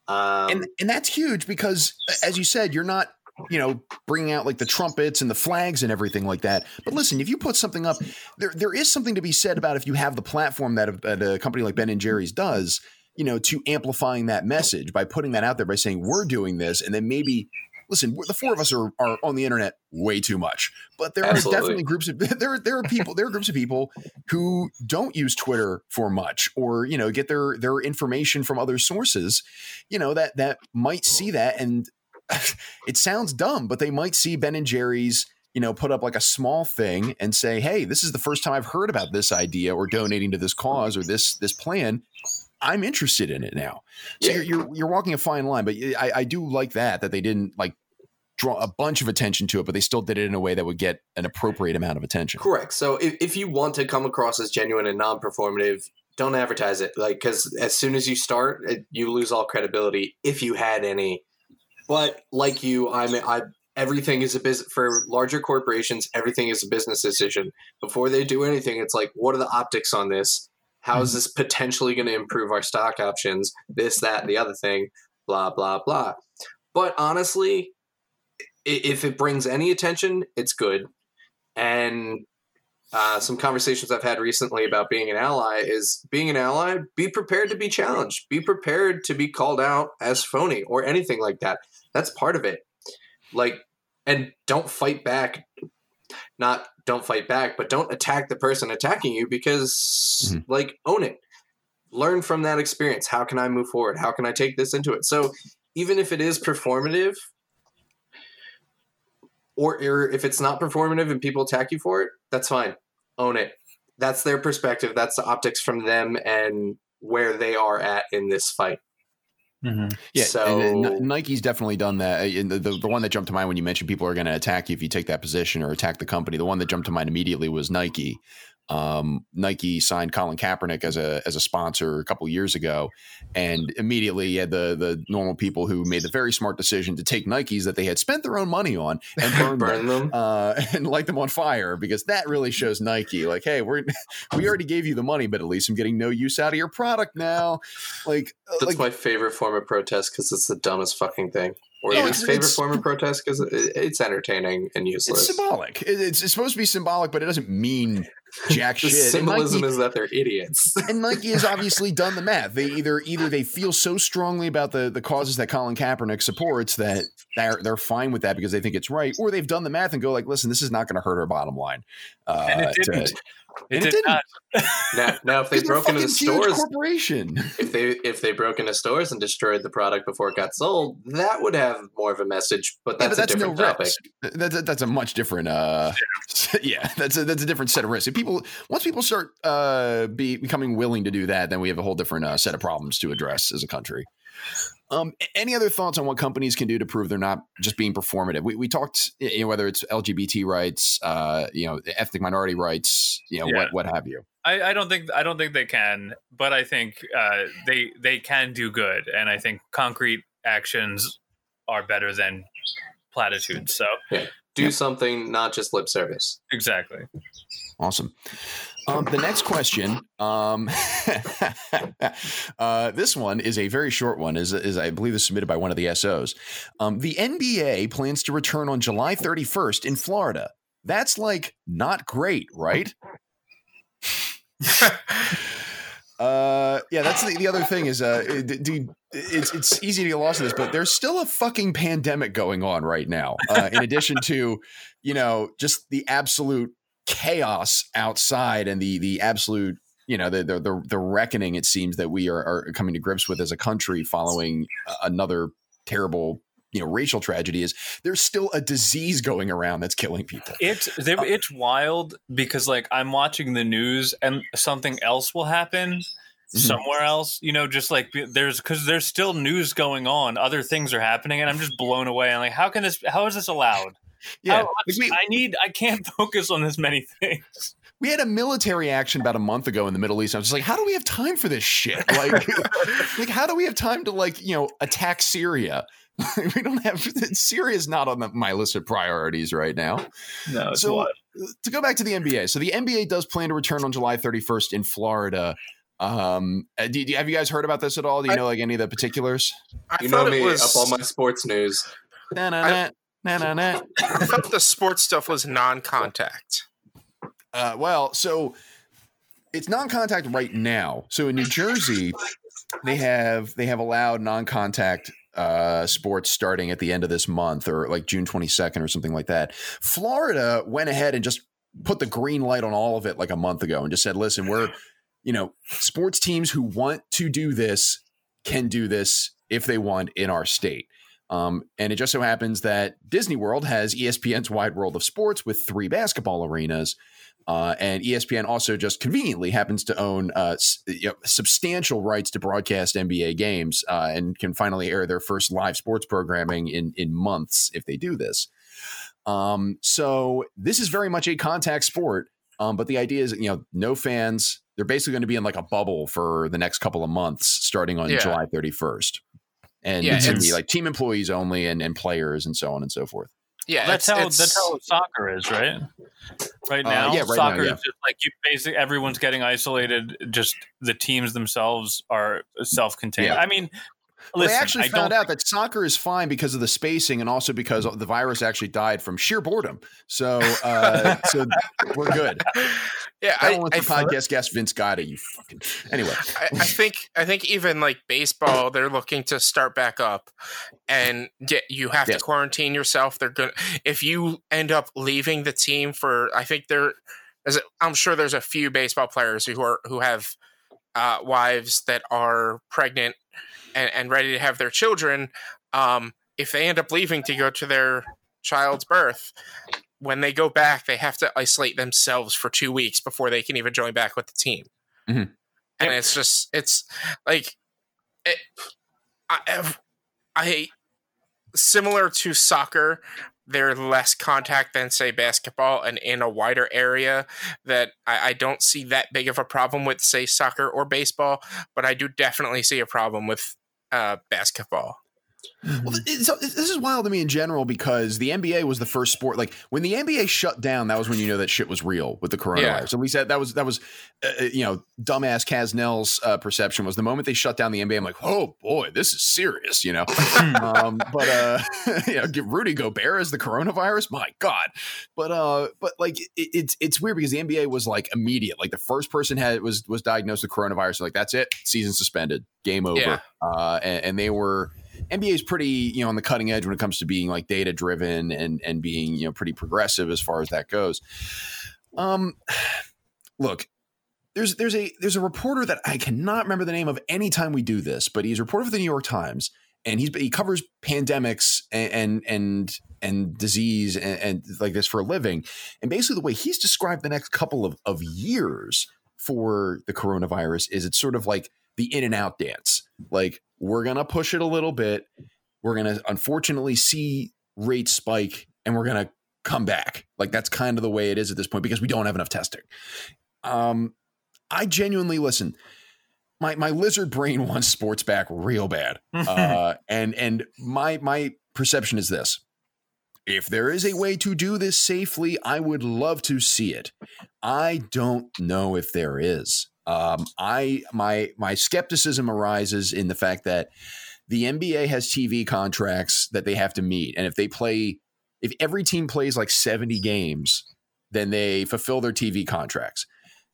[SPEAKER 3] Um,
[SPEAKER 1] and and that's huge because as you said you're not you know bringing out like the trumpets and the flags and everything like that but listen if you put something up there there is something to be said about if you have the platform that a, that a company like ben and jerry's does you know to amplifying that message by putting that out there by saying we're doing this and then maybe listen the four of us are, are on the internet way too much but there
[SPEAKER 3] Absolutely.
[SPEAKER 1] are definitely groups of there, there are people there are groups of people who don't use twitter for much or you know get their their information from other sources you know that that might see that and it sounds dumb but they might see ben and jerry's you know put up like a small thing and say hey this is the first time i've heard about this idea or donating to this cause or this this plan i'm interested in it now so
[SPEAKER 3] Yeah.
[SPEAKER 1] you're, you're you're walking a fine line but I, I do like that that they didn't like draw a bunch of attention to it but they still did it in a way that would get an appropriate amount of attention
[SPEAKER 3] Correct. So if, if you want to come across as genuine and non-performative, don't advertise it. Like because as soon as you start, it, you lose all credibility if you had any. But like you, I'm I everything is a business for larger corporations. Everything is a business decision. Before they do anything, it's like, what are the optics on this? How is this potentially going to improve our stock options? This, that, the other thing. Blah blah blah. But honestly, if it brings any attention, it's good. And uh, some conversations I've had recently about being an ally is being an ally, be prepared to be challenged, be prepared to be called out as phony or anything like that. That's part of it. Like, and don't fight back. Not don't fight back, but don't attack the person attacking you because
[SPEAKER 1] Mhm.
[SPEAKER 3] like own it. Learn from that experience. How can I move forward? How can I take this into it? So even if it is performative, or, or if it's not performative and people attack you for it, that's fine. Own it. That's their perspective. That's the optics from them and where they are at in this fight.
[SPEAKER 2] Mhm.
[SPEAKER 1] Yeah,
[SPEAKER 3] So
[SPEAKER 1] Nike's definitely done that. Uh, And the, the, the one that jumped to mind when you mentioned people are going to attack you if you take that position or attack the company, the one that jumped to mind immediately was Nike. Um, Nike signed Colin Kaepernick as a as a sponsor a couple years ago, and immediately you had the the normal people who made the very smart decision to take Nikes that they had spent their own money on and burn, them.
[SPEAKER 3] burn them.
[SPEAKER 1] Uh, and light them on fire because that really shows Nike like, hey, we're we already gave you the money, but at least I'm getting no use out of your product now. Like, uh,
[SPEAKER 3] That's
[SPEAKER 1] like
[SPEAKER 3] my favorite form of protest because it's the dumbest fucking thing. Or
[SPEAKER 1] No,
[SPEAKER 3] least favorite form of protest because it's entertaining and useless.
[SPEAKER 1] It's symbolic. It's, it's supposed to be symbolic, but it doesn't mean jack shit.
[SPEAKER 3] Symbolism
[SPEAKER 1] Nike,
[SPEAKER 3] is that they're idiots.
[SPEAKER 1] and Nike has obviously done the math. They either either they feel so strongly about the the causes that Colin Kaepernick supports that they're they're fine with that because they think it's right, or they've done the math and go like, listen, this is not going to hurt our bottom line. Uh,
[SPEAKER 2] And it didn't.
[SPEAKER 1] and
[SPEAKER 2] It
[SPEAKER 1] it
[SPEAKER 2] did
[SPEAKER 1] didn't.
[SPEAKER 2] not.
[SPEAKER 3] now, now if they
[SPEAKER 1] Because they're a
[SPEAKER 3] broke into the stores,
[SPEAKER 1] corporation.
[SPEAKER 3] if they if they broke into stores and destroyed the product before it got sold, that would have more of a message. But
[SPEAKER 1] Yeah,
[SPEAKER 3] that's,
[SPEAKER 1] but that's
[SPEAKER 3] a
[SPEAKER 1] no
[SPEAKER 3] topic.
[SPEAKER 1] risk. That's a, that's a much different. Uh, yeah, that's a that's a different set of risks. If people once people start uh, be becoming willing to do that, then we have a whole different uh, set of problems to address as a country. Um, any other thoughts on what companies can do to prove they're not just being performative? We, we talked, you know, whether it's LGBT rights, uh, you know, ethnic minority rights, you know,
[SPEAKER 2] Yeah.
[SPEAKER 1] what what have you.
[SPEAKER 2] I, I don't think I don't think they can, but I think uh, they they can do good, and I think concrete actions are better than platitudes. So
[SPEAKER 3] Do
[SPEAKER 1] Yeah.
[SPEAKER 3] something, not just lip service.
[SPEAKER 2] exactly.
[SPEAKER 1] Awesome. Um, the next question, um, uh, this one is a very short one. is is I believe is submitted by one of the SOs. Um, the NBA plans to return on July 31st in Florida. That's like not great, right? Uh, yeah, that's the, the other thing is, uh, dude, it's it's easy to get lost in this, but there's still a fucking pandemic going on right now. Uh, in addition to, you know, just the absolute chaos outside and the the absolute, you know, the the the, the reckoning it seems that we are, are coming to grips with as a country following another terrible, you know, racial tragedy. Is there's still a disease going around that's killing people?
[SPEAKER 2] It's they, uh, it's wild because like I'm watching the news and something else will happen mm-hmm. somewhere else. You know, just like there's because there's still news going on, other things are happening, and I'm just blown away. I'm like, how can this? How is this allowed?
[SPEAKER 1] Yeah,
[SPEAKER 2] How-
[SPEAKER 1] like we-
[SPEAKER 2] I need. I can't focus on this many things.
[SPEAKER 1] We had a military action about a month ago in the Middle East. I was just like, how do we have time for this shit? Like, like how do we have time to like, you know, attack Syria? we don't have Syria is not on the, my list of priorities right now.
[SPEAKER 2] No, it's
[SPEAKER 1] So-
[SPEAKER 2] wild.
[SPEAKER 1] To go back to the NBA, so the NBA does plan to return on July 31st in Florida. Um, uh, do, do- have you guys heard about this at all? Do you
[SPEAKER 4] I-
[SPEAKER 1] know like any of the particulars?
[SPEAKER 4] I
[SPEAKER 3] You know
[SPEAKER 4] thought
[SPEAKER 3] me
[SPEAKER 4] was.
[SPEAKER 3] up all my sports news.
[SPEAKER 1] Na na na na na na.
[SPEAKER 4] I thought the sports stuff was non-contact.
[SPEAKER 1] Uh, well, so it's non-contact right now. So in New Jersey, they have they have allowed non-contact uh, sports starting at the end of this month or like June 22nd or something like that. Florida went ahead and just put the green light on all of it like a month ago and just said, "Listen, we're you know sports teams who want to do this can do this if they want in our state." Um, and it just so happens that Disney World has ESPN's Wide World of Sports with three basketball arenas. Uh, and ESPN also just conveniently happens to own uh, s- you know, substantial rights to broadcast NBA games uh, and can finally air their first live sports programming in in months if they do this. Um, so this is very much a contact sport, um, but the idea is you know no fans. They're basically going to be in like a bubble for the next couple of months, starting on
[SPEAKER 4] Yeah.
[SPEAKER 1] July 31st, and
[SPEAKER 4] Yeah,
[SPEAKER 1] it's going to be like team employees only and, and players and so on and so forth.
[SPEAKER 4] Yeah,
[SPEAKER 2] that's
[SPEAKER 4] it's-
[SPEAKER 2] how
[SPEAKER 4] it's-
[SPEAKER 2] that's how soccer is, right? Right
[SPEAKER 1] Uh,
[SPEAKER 2] now,
[SPEAKER 1] yeah, right now,
[SPEAKER 2] soccer
[SPEAKER 1] yeah.
[SPEAKER 2] is just like you basically everyone's getting isolated. Just the teams themselves are self-contained.
[SPEAKER 1] Yeah.
[SPEAKER 2] I mean,
[SPEAKER 1] Well,
[SPEAKER 2] Listen,
[SPEAKER 1] they actually
[SPEAKER 2] I
[SPEAKER 1] found out that soccer is fine because of the spacing and also because the virus actually died from sheer boredom. So, uh, so we're good.
[SPEAKER 4] Yeah,
[SPEAKER 1] I
[SPEAKER 4] I,
[SPEAKER 1] don't want the podcast guest Vince Gotta. You fucking anyway.
[SPEAKER 4] I, I think I think even like baseball, they're looking to start back up, and yeah, you have
[SPEAKER 1] Yes.
[SPEAKER 4] to quarantine yourself. They're gonna if you end up leaving the team for, I think there, a, I'm sure there's a few baseball players who are who have uh, wives that are pregnant and, and ready to have their children. Um, if they end up leaving to go to their child's birth, when they go back, they have to isolate themselves for two weeks before they can even join back with the team.
[SPEAKER 1] Mhm.
[SPEAKER 4] And it's just, it's like, it, I, I, similar to soccer, they're less contact than say basketball and in a wider area that I, I don't see that big of a problem with say soccer or baseball, but I do definitely see a problem with uh, basketball.
[SPEAKER 1] Well, so this is wild to me in general because the NBA was the first sport. Like when the NBA shut down, that was when you know that shit was real with the coronavirus.
[SPEAKER 4] Yeah.
[SPEAKER 1] And we said that was that was, uh, you know, dumbass Casnell's uh, perception was the moment they shut down the NBA. I'm like, oh boy, this is serious, you know. um, but uh, you know, get Rudy Gobert as the coronavirus. My God. But uh, but like it, it's it's weird because the NBA was like immediate. Like the first person had was was diagnosed with coronavirus. Like that's it, season suspended, game over.
[SPEAKER 4] Yeah.
[SPEAKER 1] Uh, and, and they were. NBA is pretty, you know, on the cutting edge when it comes to being like data driven and and being, you know, pretty progressive as far as that goes. Um, look, there's there's a there's a reporter that I cannot remember the name of any time we do this, but he's a reporter for the New York Times, and he's he covers pandemics and and and, and disease and, and like this for a living. And basically, the way he's described the next couple of of years for the coronavirus is it's sort of like the in and out dance. Like we're gonna push it a little bit. We're gonna unfortunately see rates spike, and we're gonna come back. Like that's kind of the way it is at this point because we don't have enough testing. Um, I genuinely listen. My my lizard brain wants sports back real bad, uh, and and my my perception is this: if there is a way to do this safely, I would love to see it. I don't know if there is. Um, I my my skepticism arises in the fact that the NBA has TV contracts that they have to meet, and if they play, if every team plays like seventy games, then they fulfill their TV contracts.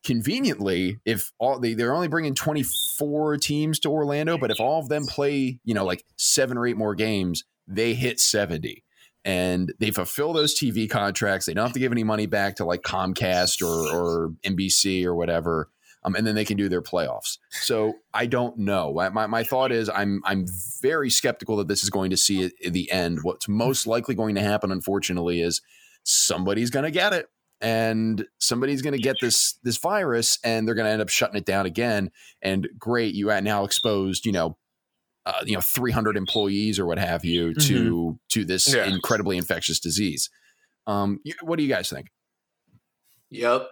[SPEAKER 1] Conveniently, if all they, they're only bringing 24 teams to Orlando, but if all of them play, you know, like seven or eight more games, they hit 70 and they fulfill those TV contracts. They don't have to give any money back to like Comcast or, or NBC or whatever. Um, and then they can do their playoffs. So I don't know. My, my, my thought is I'm I'm very skeptical that this is going to see it at the end. What's most likely going to happen, unfortunately, is somebody's going to get it and somebody's going to get this this virus and they're going to end up shutting it down again and great you are now exposed you know uh, you know 300 employees or what have you to to this
[SPEAKER 4] Yeah.
[SPEAKER 1] incredibly infectious disease um what do you guys think
[SPEAKER 3] Yep.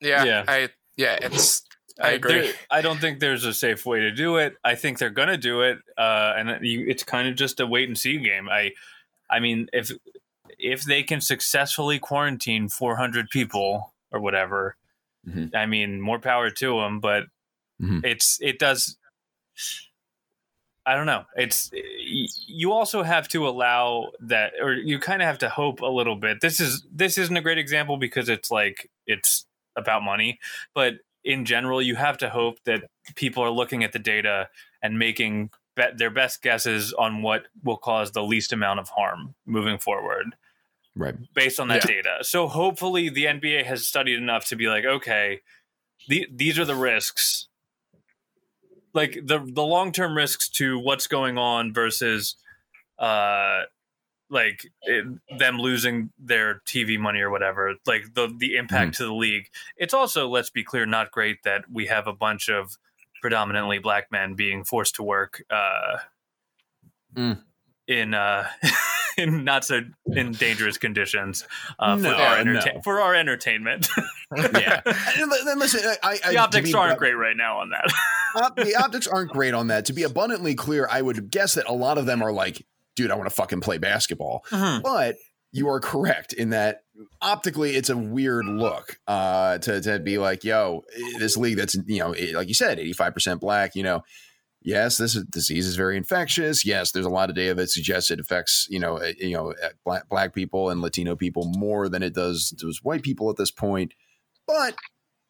[SPEAKER 4] Yeah,
[SPEAKER 2] Yeah.
[SPEAKER 4] I yeah, it's I agree.
[SPEAKER 2] I don't think there's a safe way to do it. I think they're gonna do it, uh, and you, it's kind of just a wait and see game. I, I mean, if if they can successfully quarantine 400 people or whatever,
[SPEAKER 1] Mhm.
[SPEAKER 2] I mean, more power to them. But
[SPEAKER 1] Mhm.
[SPEAKER 2] it's it does. I don't know. It's you also have to allow that, or you kind of have to hope a little bit. This is this isn't a great example because it's like it's about money, but in general, you have to hope that people are looking at the data and making be- their best guesses on what will cause the least amount of harm moving forward
[SPEAKER 1] right
[SPEAKER 2] based on that data. So hopefully the NBA has studied enough to be like, okay, the, these are the risks. Like the the long term risks to what's going on versus uh like it, them losing their TV money or whatever, like the the impact to the league. It's also, let's be clear, not great that we have a bunch of predominantly black men being forced to work uh,
[SPEAKER 1] Mm.
[SPEAKER 2] in uh, in not so in dangerous conditions uh, for
[SPEAKER 1] No,
[SPEAKER 2] our
[SPEAKER 1] no.
[SPEAKER 2] for our entertainment.
[SPEAKER 1] yeah And listen I, I
[SPEAKER 2] the optics aren't great right now on that.
[SPEAKER 1] op- the optics aren't great on that to be abundantly clear I would guess that a lot of them are like dude I want to fucking play basketball but you are correct in that optically it's a weird look uh to, to be like yo this league that's you know eh, like you said 85% black you know yes, this is, disease is very infectious. Yes, there's a lot of data that suggests it affects you know uh, you know uh, black, black people and Latino people more than it does does white people at this point. But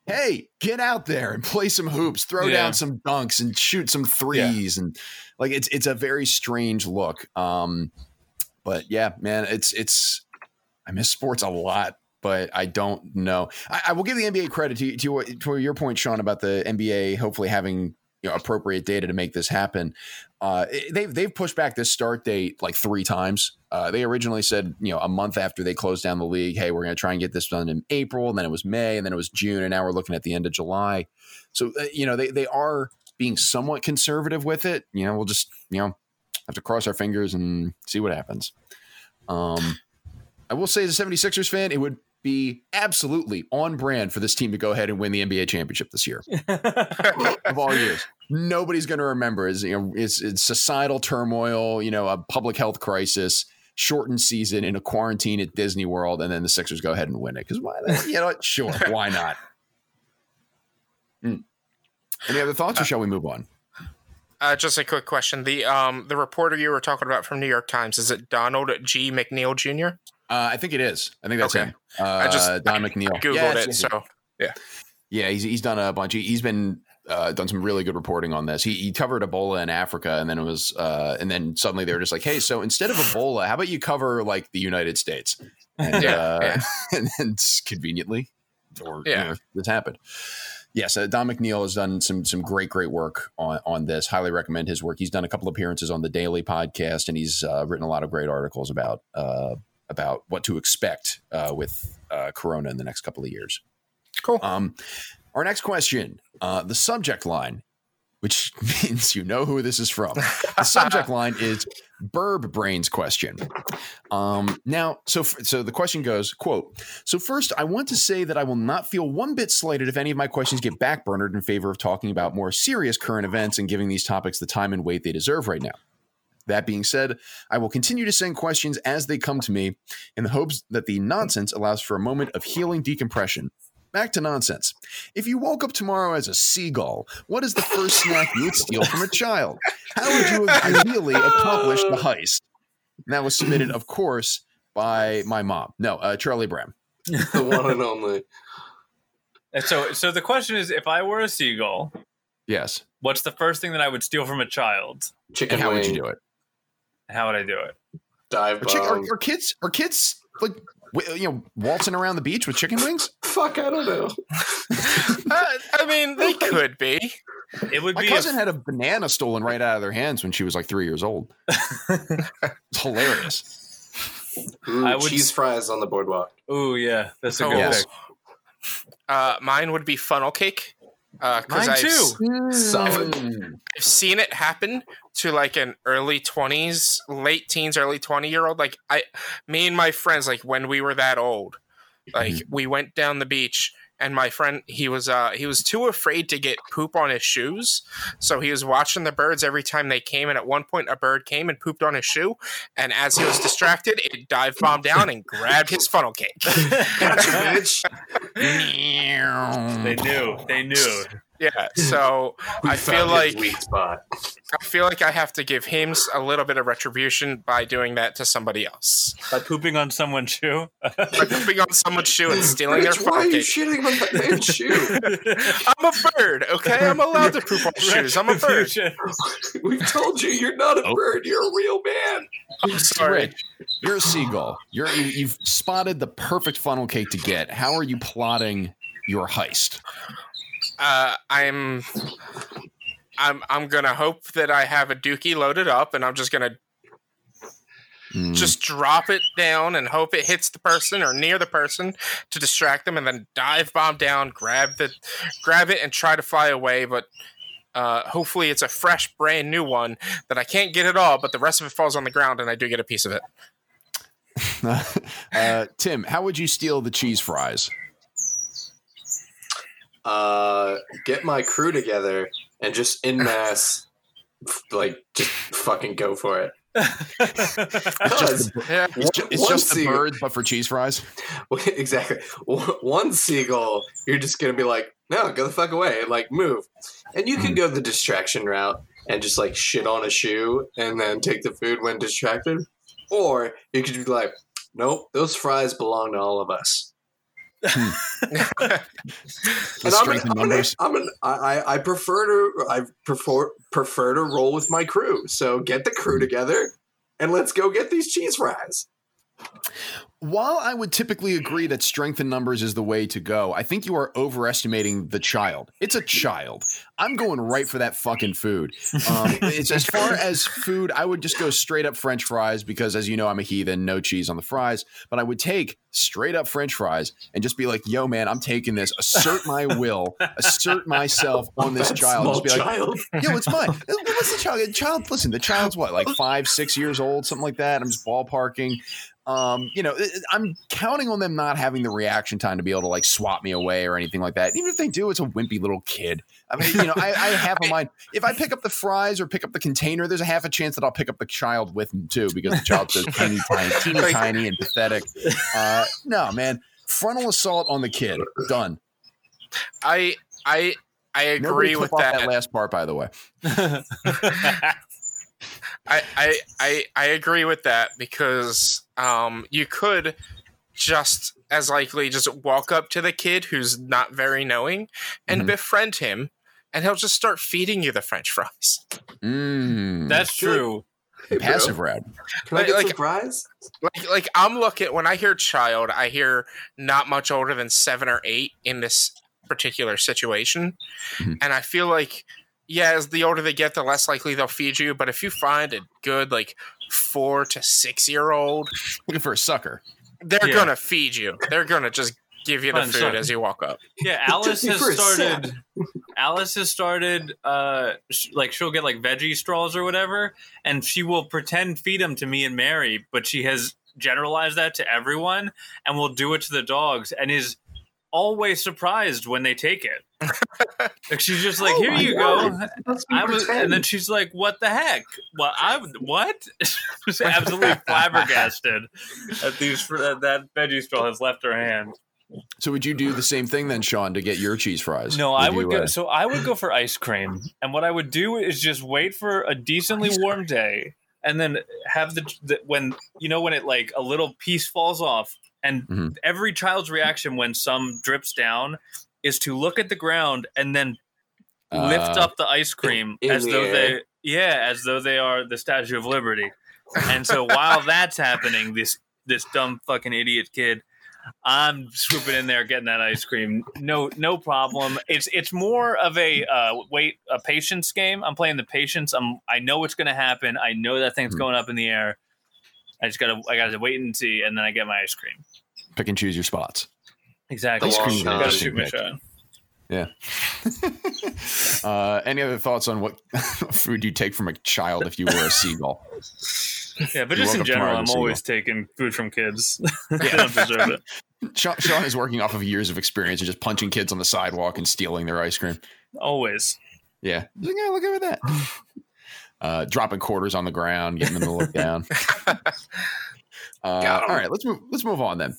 [SPEAKER 1] hey, get out there and play some hoops, throw
[SPEAKER 2] Yeah.
[SPEAKER 1] down some dunks, and shoot some threes, and like it's it's a very strange look. Um, but yeah, man, it's it's I miss sports a lot. But I don't know. I, I will give the NBA credit to, to to your point, Sean, about the NBA hopefully having you know appropriate data to make this happen. Uh, they've they've pushed back this start date like three times. Uh, they originally said you know a month after they closed down the league, hey, we're going to try and get this done in April, and then it was May, and then it was June, and now we're looking at the end of July. So uh, you know they they are being somewhat conservative with it. You know we'll just you know have to cross our fingers and see what happens. Um, I will say as a 76ers fan, it would be absolutely on brand for this team to go ahead and win the NBA championship this year of all years. Nobody's going to remember is you know it's, it's societal turmoil, you know, a public health crisis, shortened season in a quarantine at Disney World, and then the Sixers go ahead and win it because why? You know what? Sure, why not? Hmm. Any other thoughts, or shall we move on?
[SPEAKER 4] Uh, just a quick question: the um the reporter you were talking about from New York Times is it Donald G. McNeil Jr.?
[SPEAKER 1] Uh, I think it is. I think that's
[SPEAKER 4] Okay.
[SPEAKER 1] him. Uh,
[SPEAKER 4] I just-
[SPEAKER 1] Don McNeil.
[SPEAKER 4] Googled
[SPEAKER 1] Yeah,
[SPEAKER 4] it, so Yeah,
[SPEAKER 1] yeah. he's he's done a bunch. He, he's been uh, done some really good reporting on this. He, he covered Ebola in Africa, and then it was, uh, and then suddenly they were just like, "Hey, so instead of Ebola, how about you cover like the United States?" And,
[SPEAKER 4] Yeah,
[SPEAKER 1] uh,
[SPEAKER 4] yeah.
[SPEAKER 1] and then conveniently, or
[SPEAKER 4] Yeah.
[SPEAKER 1] you know, this happened. Yes, uh, Don McNeil has done some some great great work on on this. Highly recommend his work. He's done a couple appearances on the Daily podcast, and he's uh, written a lot of great articles about uh, about what to expect uh, with uh, Corona in the next couple of years.
[SPEAKER 4] cool.
[SPEAKER 1] Um, our next question, uh, the subject line, which means you know who this is from. The subject line is Burb Brains question. Um, now, so so the question goes, quote, so first I want to say that I will not feel one bit slighted if any of my questions get backburnered in favor of talking about more serious current events and giving these topics the time and weight they deserve right now. That being said, I will continue to send questions as they come to me in the hopes that the nonsense allows for a moment of healing decompression. Back to nonsense. If you woke up tomorrow as a seagull, what is the first snack you would steal from a child? How would you have ideally accomplish the heist? And that was submitted, of course, by my mom. No, uh, Charlie Brown.
[SPEAKER 3] the one and only.
[SPEAKER 2] And so, so the question is, if I were a seagull,
[SPEAKER 1] Yes.
[SPEAKER 2] what's the first thing that I would steal from a child?
[SPEAKER 3] Chicken
[SPEAKER 1] And how
[SPEAKER 3] wing,
[SPEAKER 1] would you do it?
[SPEAKER 2] How would I do it?
[SPEAKER 3] dive
[SPEAKER 1] Are, chick- are, are kids are kids like wi- you know waltzing around the beach with chicken wings?
[SPEAKER 3] Fuck, I don't know.
[SPEAKER 4] Uh, I mean, they could be.
[SPEAKER 2] It would
[SPEAKER 1] My
[SPEAKER 2] be
[SPEAKER 1] cousin
[SPEAKER 2] a,
[SPEAKER 1] had a banana stolen right out of their hands when she was like three years old. it's hilarious.
[SPEAKER 3] Ooh,
[SPEAKER 2] I would-
[SPEAKER 3] cheese fries on the boardwalk.
[SPEAKER 2] Ooh, yeah, that's a
[SPEAKER 4] Oh,
[SPEAKER 2] good
[SPEAKER 1] yes.
[SPEAKER 2] pick.
[SPEAKER 4] Uh, mine would be funnel cake. Uh, because
[SPEAKER 2] Mine
[SPEAKER 4] I've,
[SPEAKER 2] too.
[SPEAKER 3] Solid.
[SPEAKER 4] I've seen it happen to like an early 20s, late teens, early 20 year old. Like, I, me and my friends, like when we were that old, like mm-hmm. we went down the beach and my friend he was uh he was too afraid to get poop on his shoes so he was watching the birds every time they came and at one point a bird came and pooped on his shoe and as he was distracted it dive bombed down and grabbed his funnel cake
[SPEAKER 2] They knew. They knew.
[SPEAKER 4] Yeah so
[SPEAKER 3] We
[SPEAKER 4] I feel like-
[SPEAKER 3] weak spot.
[SPEAKER 4] i feel like i have to give him a little bit of retribution by doing that to somebody else
[SPEAKER 2] By pooping on someone's shoe.
[SPEAKER 4] by pooping on someone's shoe and stealing their
[SPEAKER 3] Bitch, why are you shitting on that man's shoe?
[SPEAKER 4] i'm a bird okay i'm allowed to poop on shoes i'm a bird
[SPEAKER 3] We've told you you're not a
[SPEAKER 1] Oh.
[SPEAKER 3] bird. You're a real man.
[SPEAKER 4] i'm sorry
[SPEAKER 1] Rich, you're a seagull. You're you, you've spotted the perfect funnel cake to get. How are you plotting your heist?
[SPEAKER 4] Uh, I'm I'm I'm gonna hope that I have a dookie loaded up, and I'm just gonna
[SPEAKER 1] Hmm.
[SPEAKER 4] just drop it down and hope it hits the person or near the person to distract them, and then dive bomb down, grab the grab it, and try to fly away. But uh, hopefully, it's a fresh, brand new one that I can't get it all, but the rest of it falls on the ground, and I do get a piece of it.
[SPEAKER 1] uh, Tim, how would you steal the cheese fries?
[SPEAKER 3] Uh, get my crew together and just in mass, like just fucking go for it. Because
[SPEAKER 4] Yeah,
[SPEAKER 1] It's, ju- it's
[SPEAKER 3] one
[SPEAKER 1] just the
[SPEAKER 3] seagull-
[SPEAKER 1] bird, but for cheese fries.
[SPEAKER 3] exactly. One one seagull, you're just gonna be like, no, go the fuck away, like move. And you could go the distraction route. and just like shit on a shoe and then take the food when distracted. Or you could be like, nope, those fries belong to all of us.
[SPEAKER 1] The
[SPEAKER 3] And I'm, an, I'm, an. I'm an, I, I I prefer to I prefer prefer to roll with my crew. So get the crew together and let's go get these cheese fries.
[SPEAKER 1] While I would typically agree that strength in numbers is the way to go, I think you are overestimating the child. It's a child. I'm going right for that fucking food. Um, it's as far as food, I would just go straight up French fries because, as you know, I'm a heathen, no cheese on the fries. But I would take straight up French fries and just be like, "Yo, man, I'm taking this. Assert my will. Assert myself on this
[SPEAKER 3] That
[SPEAKER 1] child. Just be like,
[SPEAKER 3] child.
[SPEAKER 1] Yo, it's mine. What's the child? Child, listen, the child's what, like five, six years old, something like that. I'm just ballparking. Um, you know, it- it- I'm counting on them not having the reaction time to be able to like swap me away or anything like that. Even if they do, it's a wimpy little kid. I mean, you know, I, I have a mind. If I pick up the fries or pick up the container, there's a half a chance that I'll pick up the child with him too, because the child's so teeny tiny, teeny tiny and pathetic. Uh, no, man, frontal assault on the kid. Done.
[SPEAKER 4] I I I agree with that.
[SPEAKER 1] that last part, by the way.
[SPEAKER 4] I, I I I agree with that because um you could just as likely just walk up to the kid who's not very knowing and
[SPEAKER 1] Mhm.
[SPEAKER 4] befriend him and he'll just start feeding you the french fries.
[SPEAKER 1] Mm,
[SPEAKER 2] That's true.
[SPEAKER 3] Hey,
[SPEAKER 1] passive route.
[SPEAKER 3] Can I get
[SPEAKER 4] Like-
[SPEAKER 3] some fries?
[SPEAKER 4] Like like I'm looking when I hear child, I hear not much older than 7 or 8 in this particular situation.
[SPEAKER 1] Mhm.
[SPEAKER 4] And I feel like yeah, as the older they get, the less likely they'll feed you. But if you find a good like four to six year old
[SPEAKER 1] Looking for a sucker.
[SPEAKER 4] they're
[SPEAKER 2] Yeah.
[SPEAKER 4] gonna feed you. They're gonna just give you the
[SPEAKER 2] Fun
[SPEAKER 4] food
[SPEAKER 2] stuff.
[SPEAKER 4] as you walk up.
[SPEAKER 2] Yeah, Alice has started. Alice has started. Uh, sh- like she'll get like veggie straws or whatever, and she will pretend feed them to me and Mary, but she has generalized that to everyone, and will do it to the dogs, and is always surprised when they take it. like she's just like,
[SPEAKER 3] Oh
[SPEAKER 2] "Here
[SPEAKER 3] my
[SPEAKER 2] you
[SPEAKER 3] God.
[SPEAKER 2] go." I was, and then she's like, "What the heck? What? I what?" She's absolutely flabbergasted at these that, that veggie straw has left her hand.
[SPEAKER 1] So would you do the same thing then, Sean, to get your cheese fries?
[SPEAKER 2] No, I would
[SPEAKER 1] you,
[SPEAKER 2] go.
[SPEAKER 1] uh,
[SPEAKER 2] So I would go for ice cream, and what I would do is just wait for a decently warm day, and then have the, the when you know when it like a little piece falls off, and
[SPEAKER 1] Mhm.
[SPEAKER 2] every child's reaction when some drips down is to look at the ground and then lift
[SPEAKER 1] uh,
[SPEAKER 2] up the ice cream as
[SPEAKER 3] the
[SPEAKER 2] though
[SPEAKER 3] air.
[SPEAKER 2] they yeah as though they are the Statue of Liberty. And so while that's happening, this this dumb fucking idiot kid, I'm swooping in there getting that ice cream. No no problem. It's it's more of a uh, wait a patience game. I'm playing the patience. I'm I know what's going to happen. I know that thing's
[SPEAKER 1] Hmm.
[SPEAKER 2] going up in the air. I just gotta I gotta wait and see, and then I get my ice cream.
[SPEAKER 1] pick and choose your spots.
[SPEAKER 2] Exactly.
[SPEAKER 3] The
[SPEAKER 1] Ice
[SPEAKER 3] long
[SPEAKER 1] cream
[SPEAKER 3] shot.
[SPEAKER 2] Gotta shoot my
[SPEAKER 1] interesting.
[SPEAKER 2] shot.
[SPEAKER 1] uh, any other thoughts on what food you take from a child if you were a seagull?
[SPEAKER 2] Yeah, but
[SPEAKER 1] You
[SPEAKER 2] just
[SPEAKER 1] woke
[SPEAKER 2] in general, I'm always taking food from kids. they don't deserve it.
[SPEAKER 1] Sean, Sean is working off of years of experience and just punching kids on the sidewalk and stealing their ice cream.
[SPEAKER 2] Always.
[SPEAKER 1] Yeah, like, yeah, look at that. Uh, dropping quarters on the ground, getting them to look down. Uh, all right, let's move. Let's move on then.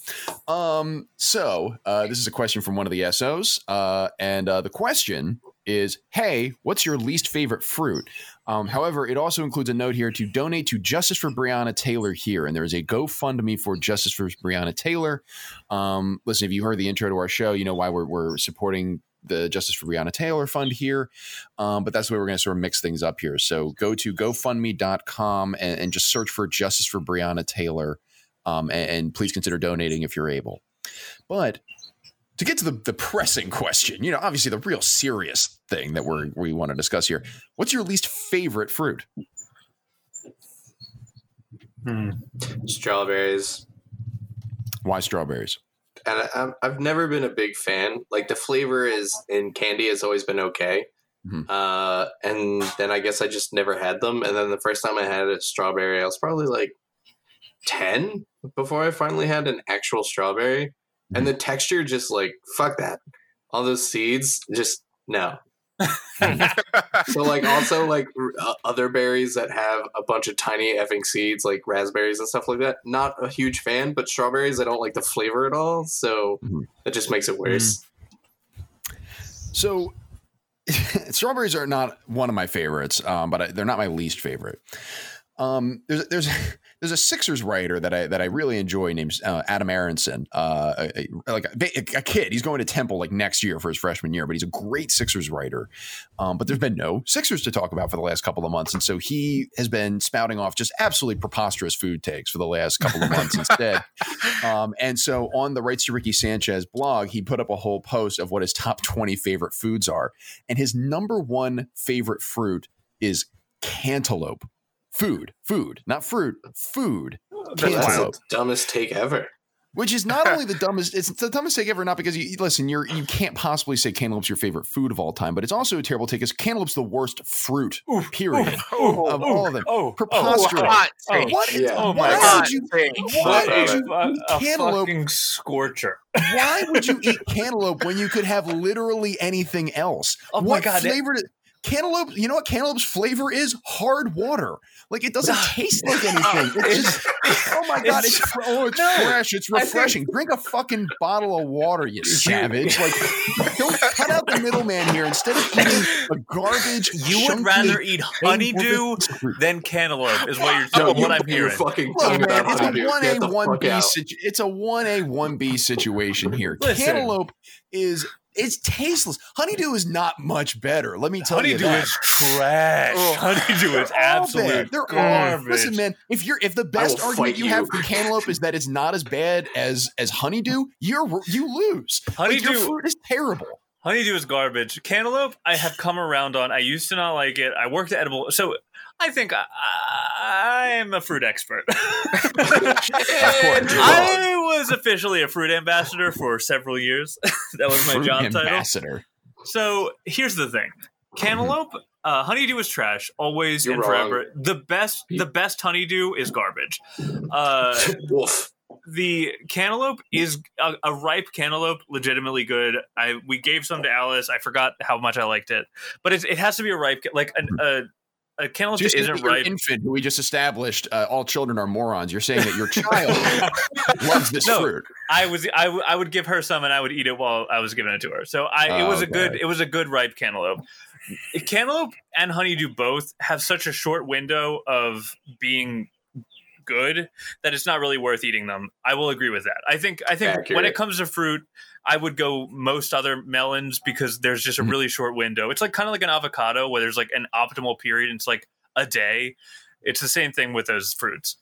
[SPEAKER 1] Um, so uh, this is a question from one of the SOs, uh, and uh, the question is, "Hey, what's your least favorite fruit?" Um, however, it also includes a note here to donate to Justice for Breonna Taylor here, and there is a GoFundMe for Justice for Breonna Taylor. Um, listen, if you heard the intro to our show, you know why we're, we're supporting the Justice for Breonna Taylor Fund here. Um, but that's the way we're going to sort of mix things up here. So go to GoFundMe.com and, and just search for Justice for Breonna Taylor. Um, and, and please consider donating if you're able. But to get to the, the pressing question, you know, obviously the real serious thing that we're, we want to discuss here. What's your least favorite fruit?
[SPEAKER 3] Strawberries.
[SPEAKER 1] Why strawberries?
[SPEAKER 3] And I, I've never been a big fan. Like the flavor is in candy has always been okay,
[SPEAKER 1] Mhm.
[SPEAKER 3] uh, and then I guess I just never had them. And then the first time I had a strawberry, I was probably like ten before I finally had an actual strawberry, and the texture just like fuck that. All those seeds, just no. So like also like r- uh, other berries that have a bunch of tiny effing seeds, like raspberries and stuff like that. Not a huge fan, but strawberries I don't like the flavor at all. So
[SPEAKER 1] Mhm.
[SPEAKER 3] that just makes it worse.
[SPEAKER 1] So strawberries are not one of my favorites, um, but I, they're not my least favorite. Um, there's there's there's a Sixers writer that I that I really enjoy named uh, Adam Aaronson. Uh, a, a, like a, a, kid, he's going to Temple like next year for his freshman year, but he's a great Sixers writer. Um, but there's been no Sixers to talk about for the last couple of months, and so he has been spouting off just absolutely preposterous food takes for the last couple of months instead. Um, and so on the Rights to Ricky Sanchez blog, he put up a whole post of what his top 20 favorite foods are, and his number one favorite fruit is cantaloupe food, food, not fruit, food.
[SPEAKER 3] That's the dumbest take ever.
[SPEAKER 1] Which is not only the dumbest, it's the dumbest take ever, not because you listen, you're you can't possibly say cantaloupe's your favorite food of all time, but it's also a terrible take because cantaloupe's the worst fruit, period, ooh, of ooh, all of them. Oh, oh, oh preposterous. Oh,
[SPEAKER 2] oh, what is, yeah. oh my why God. would you, why would you a, eat a cantaloupe? fucking scorcher.
[SPEAKER 1] Why would you eat cantaloupe when you could have literally anything else?
[SPEAKER 2] Oh
[SPEAKER 1] what
[SPEAKER 2] my God.
[SPEAKER 1] flavor? Cantaloupe, you know what cantaloupe's flavor is? Hard water. Like it doesn't taste like anything. It's just oh my god, it's, it's oh it's no, fresh, it's refreshing. Think, Drink a fucking bottle of water, you savage. Like don't cut out the middleman here. Instead of eating a garbage,
[SPEAKER 2] you would rather eat honeydew than cantaloupe, is what you're telling what I'm hearing.
[SPEAKER 3] Fucking Look, man,
[SPEAKER 1] it's a one A one B it's a one A one B situation here. Listen, cantaloupe is it's tasteless. Honeydew is not much better. Let me tell you. Honeydew
[SPEAKER 2] is trash. Oh, Honeydew is absolute They're garbage.
[SPEAKER 1] Listen, man. If you're if the best argument you, you, have for cantaloupe is that it's not as bad as as honeydew, you're you lose. Honeydew like, your fruit is terrible.
[SPEAKER 2] Honeydew is garbage. Cantaloupe, I have come around on. I used to not like it. I worked at edible. So I think I, I am a fruit expert. I was officially a fruit ambassador for several years. that was my fruit job ambassador. title. So here's the thing: cantaloupe, uh, honeydew is trash, always You're and wrong. forever. The best, the best honeydew is garbage. Uh, Wolf the cantaloupe is a, a, ripe cantaloupe legitimately good i we gave some to alice i forgot how much i liked it but it, it has to be a ripe like an, a, a cantaloupe just isn't ripe
[SPEAKER 1] infant who we just established uh, all children are morons you're saying that your child loves this no, fruit
[SPEAKER 2] i was I, w- I would give her some and i would eat it while i was giving it to her so i it was okay. a good it was a good ripe cantaloupe cantaloupe and honeydew both have such a short window of being good that it's not really worth eating them. I will agree with that. I think I think Accurate. when it comes to fruit, I would go most other melons because there's just a mm-hmm. really short window. It's like kind of like an avocado where there's like an optimal period. And it's like a day. It's the same thing with those fruits.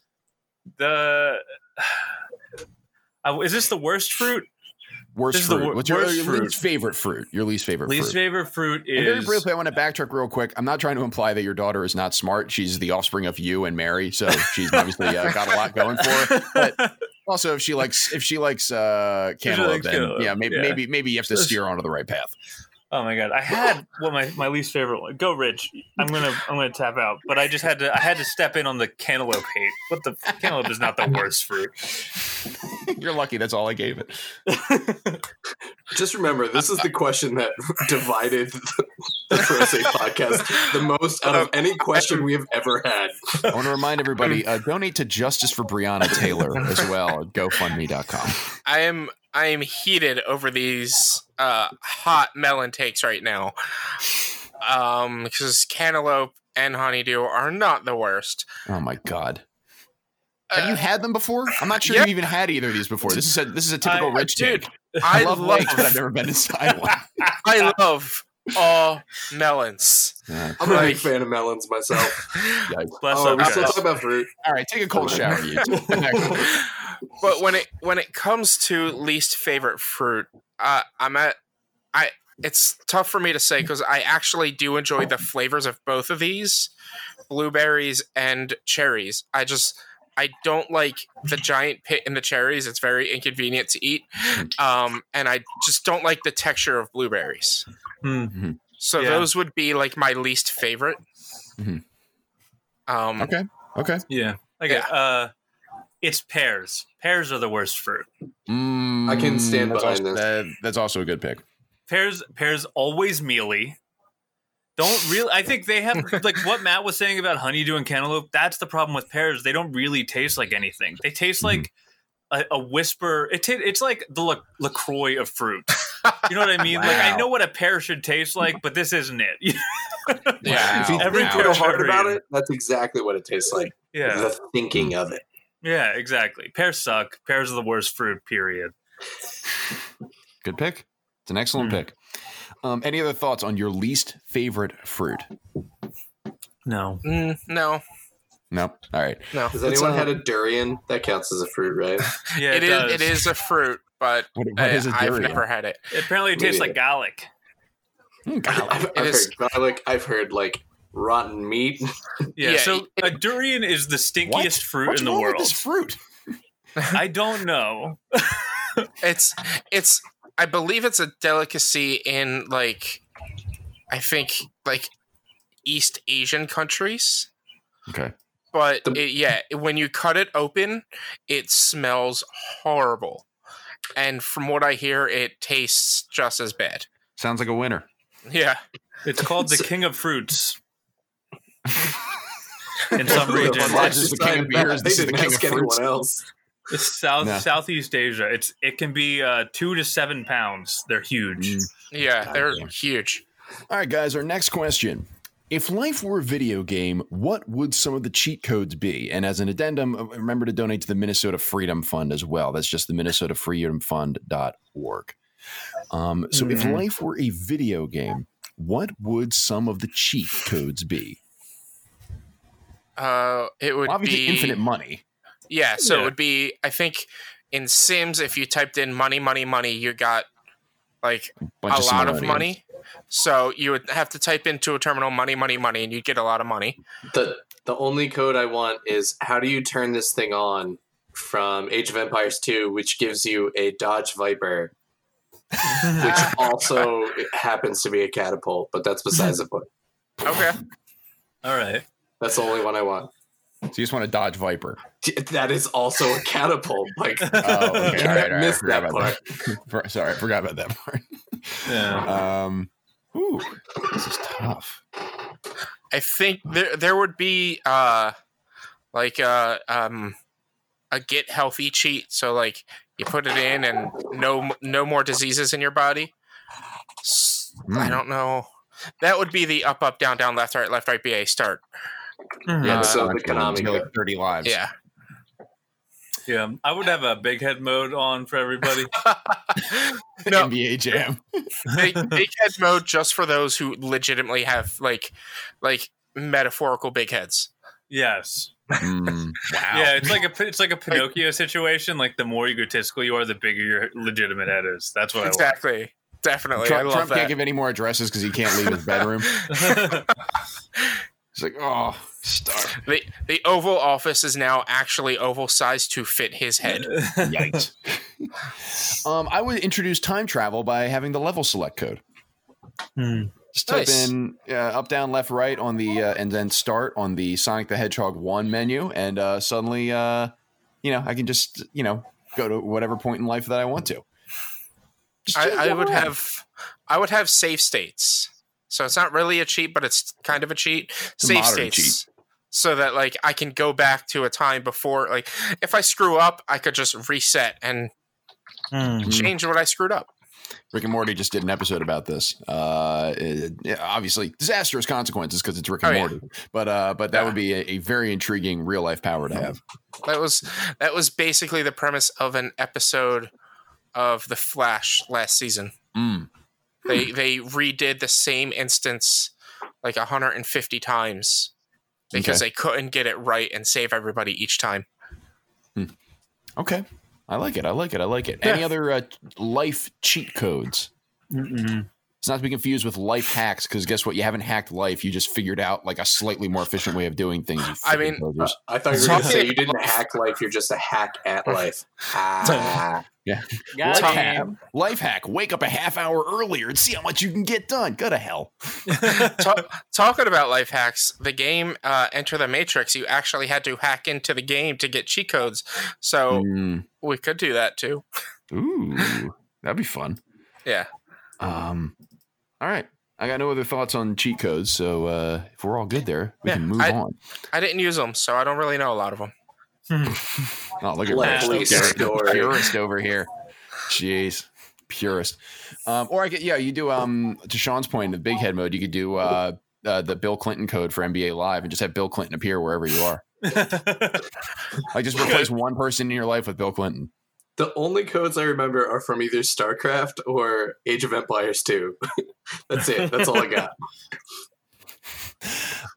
[SPEAKER 2] The uh, is this the worst fruit?
[SPEAKER 1] Worst fruit. What's your, your fruit. least favorite fruit? Your least favorite
[SPEAKER 2] least
[SPEAKER 1] fruit.
[SPEAKER 2] favorite fruit is.
[SPEAKER 1] And very briefly, I want to backtrack real quick. I'm not trying to imply that your daughter is not smart. She's the offspring of you and Mary, so she's obviously uh, got a lot going for her. But also, if she likes if she likes uh, cantaloupe, then yeah, maybe yeah. maybe maybe you have to steer onto the right path.
[SPEAKER 2] Oh my god, I had one my, my least favorite one. Go Rich. I'm gonna I'm gonna tap out, but I just had to I had to step in on the cantaloupe hate. But the cantaloupe is not the worst fruit.
[SPEAKER 1] You're lucky. That's all I gave it.
[SPEAKER 3] Just remember, this is the question that divided the, the podcast the most out of any question we have ever had.
[SPEAKER 1] I want to remind everybody: uh, donate to Justice for Breonna Taylor as well at GoFundMe.com.
[SPEAKER 4] I am I am heated over these uh, hot melon takes right now. Um, because cantaloupe and honeydew are not the worst.
[SPEAKER 1] Oh my god. Uh, Have you had them before? I'm not sure yeah. you even had either of these before. This is a this is a typical I, rich take. I, I love, love lakes, but I've never been inside one.
[SPEAKER 4] I love all melons.
[SPEAKER 3] Yeah. I'm a big fan of melons myself.
[SPEAKER 2] Bless oh,
[SPEAKER 3] we still talk about fruit.
[SPEAKER 1] All right, take a cold shower. You
[SPEAKER 4] but when it when it comes to least favorite fruit, uh, I'm at I. It's tough for me to say because I actually do enjoy the flavors of both of these, blueberries and cherries. I just I don't like the giant pit in the cherries. It's very inconvenient to eat, um, and I just don't like the texture of blueberries. Mm-hmm. So yeah. those would be like my least favorite. Mm-hmm.
[SPEAKER 1] Um, okay. Okay.
[SPEAKER 2] Yeah. Okay. Yeah. Uh, it's pears. Pears are the worst fruit.
[SPEAKER 3] Mm, I can stand behind
[SPEAKER 1] also,
[SPEAKER 3] this.
[SPEAKER 1] That, that's also a good pick.
[SPEAKER 2] Pears, pears always mealy. Don't really. I think they have like what Matt was saying about honeydew and cantaloupe. That's the problem with pears. They don't really taste like anything. They taste mm-hmm. like a, a, whisper. It t- it's like the La- Lacroix of fruit. You know what I mean? Like I know what a pear should taste like, but this isn't it.
[SPEAKER 4] Yeah.
[SPEAKER 3] If you
[SPEAKER 2] Every
[SPEAKER 3] think
[SPEAKER 2] pear
[SPEAKER 3] hard about it, that's exactly what it tastes like.
[SPEAKER 2] yeah,
[SPEAKER 3] The thinking of it.
[SPEAKER 2] Yeah, exactly. Pears suck. Pears are the worst fruit. Period.
[SPEAKER 1] Good pick. It's an excellent
[SPEAKER 2] Hmm.
[SPEAKER 1] pick. Um, any other thoughts on your least favorite fruit?
[SPEAKER 2] No.
[SPEAKER 4] Mm, no,
[SPEAKER 1] No. All right.
[SPEAKER 4] no.
[SPEAKER 3] Has anyone
[SPEAKER 1] uh,
[SPEAKER 3] had a durian? That counts as a fruit, right?
[SPEAKER 2] Yeah,
[SPEAKER 4] it
[SPEAKER 2] it,
[SPEAKER 4] is.
[SPEAKER 2] does.
[SPEAKER 4] It is a fruit, but
[SPEAKER 1] What, what
[SPEAKER 4] I,
[SPEAKER 1] is a
[SPEAKER 4] I've never had it.
[SPEAKER 2] Apparently, it tastes
[SPEAKER 3] Me
[SPEAKER 2] like garlic.
[SPEAKER 1] Mm, garlic.
[SPEAKER 3] I've,
[SPEAKER 4] It
[SPEAKER 3] I've heard garlic. I've heard like rotten meat.
[SPEAKER 2] Yeah.
[SPEAKER 4] Yeah,
[SPEAKER 2] so
[SPEAKER 4] it-
[SPEAKER 2] a durian is the stinkiest
[SPEAKER 1] What?
[SPEAKER 2] fruit
[SPEAKER 1] What's
[SPEAKER 2] in the
[SPEAKER 1] wrong
[SPEAKER 2] world.
[SPEAKER 1] with this fruit?
[SPEAKER 2] I don't know.
[SPEAKER 4] It's it's. I believe it's a delicacy in like, I think like East Asian countries.
[SPEAKER 1] Okay.
[SPEAKER 4] But
[SPEAKER 3] The-
[SPEAKER 4] it, yeah, when you cut it open, it smells horrible. And from what I hear, it tastes just as bad.
[SPEAKER 1] Sounds like a winner.
[SPEAKER 4] Yeah.
[SPEAKER 2] It's called the king of fruits. In some regions,
[SPEAKER 1] Not
[SPEAKER 3] fuck
[SPEAKER 1] just the king of
[SPEAKER 3] decided that?
[SPEAKER 1] beers,
[SPEAKER 3] They
[SPEAKER 1] this is the
[SPEAKER 3] didn't
[SPEAKER 1] king
[SPEAKER 3] ask
[SPEAKER 1] of fruits.
[SPEAKER 3] anyone else.
[SPEAKER 2] It's South
[SPEAKER 1] No.
[SPEAKER 2] Southeast Asia. It's it can be uh, two to seven pounds. They're huge.
[SPEAKER 1] Mm.
[SPEAKER 4] Yeah, they're
[SPEAKER 1] Goddamn.
[SPEAKER 4] huge.
[SPEAKER 1] All right, guys. Our next question: If life were a video game, what would some of the cheat codes be? And as an addendum, uh, remember to donate to the Minnesota Freedom Fund as well. That's just the MinnesotaFreedomFund.org. Um, so, if
[SPEAKER 2] Mhm.
[SPEAKER 1] life were a video game, what would some of the cheat codes be?
[SPEAKER 4] Uh, it would
[SPEAKER 1] Well, obviously,
[SPEAKER 4] be
[SPEAKER 1] infinite money.
[SPEAKER 4] Yeah, so
[SPEAKER 2] Yeah.
[SPEAKER 4] it would be. I think in Sims, if you typed in money, money, money, you got like
[SPEAKER 1] Bunch
[SPEAKER 4] a lot of money. So you would have to type into a terminal money, money, money, and you'd get a lot of money.
[SPEAKER 3] The the only code I want is how do you turn this thing on from Age of Empires 2, which gives you a Dodge Viper, which also happens to be a catapult, but that's besides the point.
[SPEAKER 4] Okay.
[SPEAKER 2] All right.
[SPEAKER 3] That's the only one I want.
[SPEAKER 1] So you just want to dodge Viper.
[SPEAKER 3] That is also a catapult. Like,
[SPEAKER 1] Oh, okay.
[SPEAKER 3] you
[SPEAKER 1] all right,
[SPEAKER 3] can't
[SPEAKER 1] all right. I
[SPEAKER 3] miss
[SPEAKER 1] forgot
[SPEAKER 3] that
[SPEAKER 1] about
[SPEAKER 3] part.
[SPEAKER 1] that. Sorry, I forgot about that part.
[SPEAKER 2] Yeah.
[SPEAKER 1] Um, ooh, this is tough.
[SPEAKER 4] I think there there would be uh like uh um a get healthy cheat. So like you put it in and no no more diseases in your body. S- I
[SPEAKER 1] Hmm.
[SPEAKER 4] don't know. That would be the up up down down left right left right BA start.
[SPEAKER 3] Yeah,
[SPEAKER 4] Uh,
[SPEAKER 3] so the
[SPEAKER 1] Bunch.
[SPEAKER 3] Konami
[SPEAKER 1] like 30 lives.
[SPEAKER 4] Yeah.
[SPEAKER 2] Yeah. I would have a big head mode on for everybody.
[SPEAKER 4] No.
[SPEAKER 1] NBA Jam.
[SPEAKER 4] big, big head mode just for those who legitimately have like like metaphorical big heads.
[SPEAKER 2] yes.
[SPEAKER 1] Mm, wow.
[SPEAKER 2] Yeah, it's like a it's like a Pinocchio situation. Like the more egotistical you are, the bigger your legitimate head is. That's what
[SPEAKER 4] Exactly. Definitely.
[SPEAKER 1] Trump,
[SPEAKER 4] I love
[SPEAKER 1] Trump can't give any more addresses because he can't leave his bedroom.
[SPEAKER 2] I want.
[SPEAKER 1] He's like, oh, star.
[SPEAKER 4] the the Oval Office is now actually oval sized to fit his head.
[SPEAKER 1] Yikes. um, I would introduce time travel by having the level select code.
[SPEAKER 2] Hmm.
[SPEAKER 1] Just type
[SPEAKER 4] Nice.
[SPEAKER 1] in uh, up, down, left, right on the, uh, and then start on the Sonic the Hedgehog 1 menu. And uh, suddenly, uh, you know, I can just, you know, go to whatever point in life that I want to. Just
[SPEAKER 4] I, I would have I would have save states. So it's not really a cheat, but it's kind of a cheat.
[SPEAKER 1] a
[SPEAKER 4] save
[SPEAKER 1] modern
[SPEAKER 4] states. So that like I can go back to a time before like if I screw up, I could just reset and
[SPEAKER 2] Hmm.
[SPEAKER 1] Mm.
[SPEAKER 4] change what I screwed up.
[SPEAKER 1] Rick and Morty just did an episode about this. Uh, it- yeah, obviously, disastrous consequences because it's Rick and
[SPEAKER 4] Oh, yeah.
[SPEAKER 1] Morty. But uh, but that
[SPEAKER 4] Yeah.
[SPEAKER 1] would be a, a very intriguing real life power to have.
[SPEAKER 4] That was that was basically the premise of an episode of The Flash last season.
[SPEAKER 1] Mm.
[SPEAKER 4] They they redid the same instance like 150 times because
[SPEAKER 1] Okay.
[SPEAKER 4] they couldn't get it right and save everybody each time.
[SPEAKER 1] Okay, I like it. I like it. I like it.
[SPEAKER 4] Yeah.
[SPEAKER 1] Any other uh, life cheat codes?
[SPEAKER 2] Mm-mm.
[SPEAKER 1] It's not to be confused with life hacks because guess what? You haven't hacked life. You just figured out like a slightly more efficient way of doing things.
[SPEAKER 4] I mean,
[SPEAKER 3] Uh. I thought you were going to say you didn't hack life, you're just a hack at life. Ah.
[SPEAKER 2] Got
[SPEAKER 1] life, hack, life hack. Wake up a half hour earlier and see how much you can get done. Go to hell.
[SPEAKER 4] Ta- talking about life hacks, the game uh, Enter the Matrix, you actually had to hack into the game to get cheat codes. So
[SPEAKER 1] Mm.
[SPEAKER 4] we could do that too.
[SPEAKER 1] Ooh, that'd be fun.
[SPEAKER 4] Yeah.
[SPEAKER 1] Um, all right. I got no other thoughts on cheat codes, so uh, if we're all good there, we
[SPEAKER 4] Yeah,
[SPEAKER 1] can move
[SPEAKER 4] I-
[SPEAKER 1] on.
[SPEAKER 4] I didn't use them, so I don't really know a lot of them.
[SPEAKER 1] Oh, look at
[SPEAKER 3] Lovely
[SPEAKER 1] Rich,
[SPEAKER 3] story.
[SPEAKER 1] purist over here. Jeez. purist. Um, or I get yeah, you do um to Sean's point, the big head mode, you could do uh, uh the Bill Clinton code for NBA Live and just have Bill Clinton appear wherever you are. Like just replace one person in your life with Bill Clinton.
[SPEAKER 3] The only codes I remember are from either StarCraft or Age of Empires 2. That's it. That's all I got.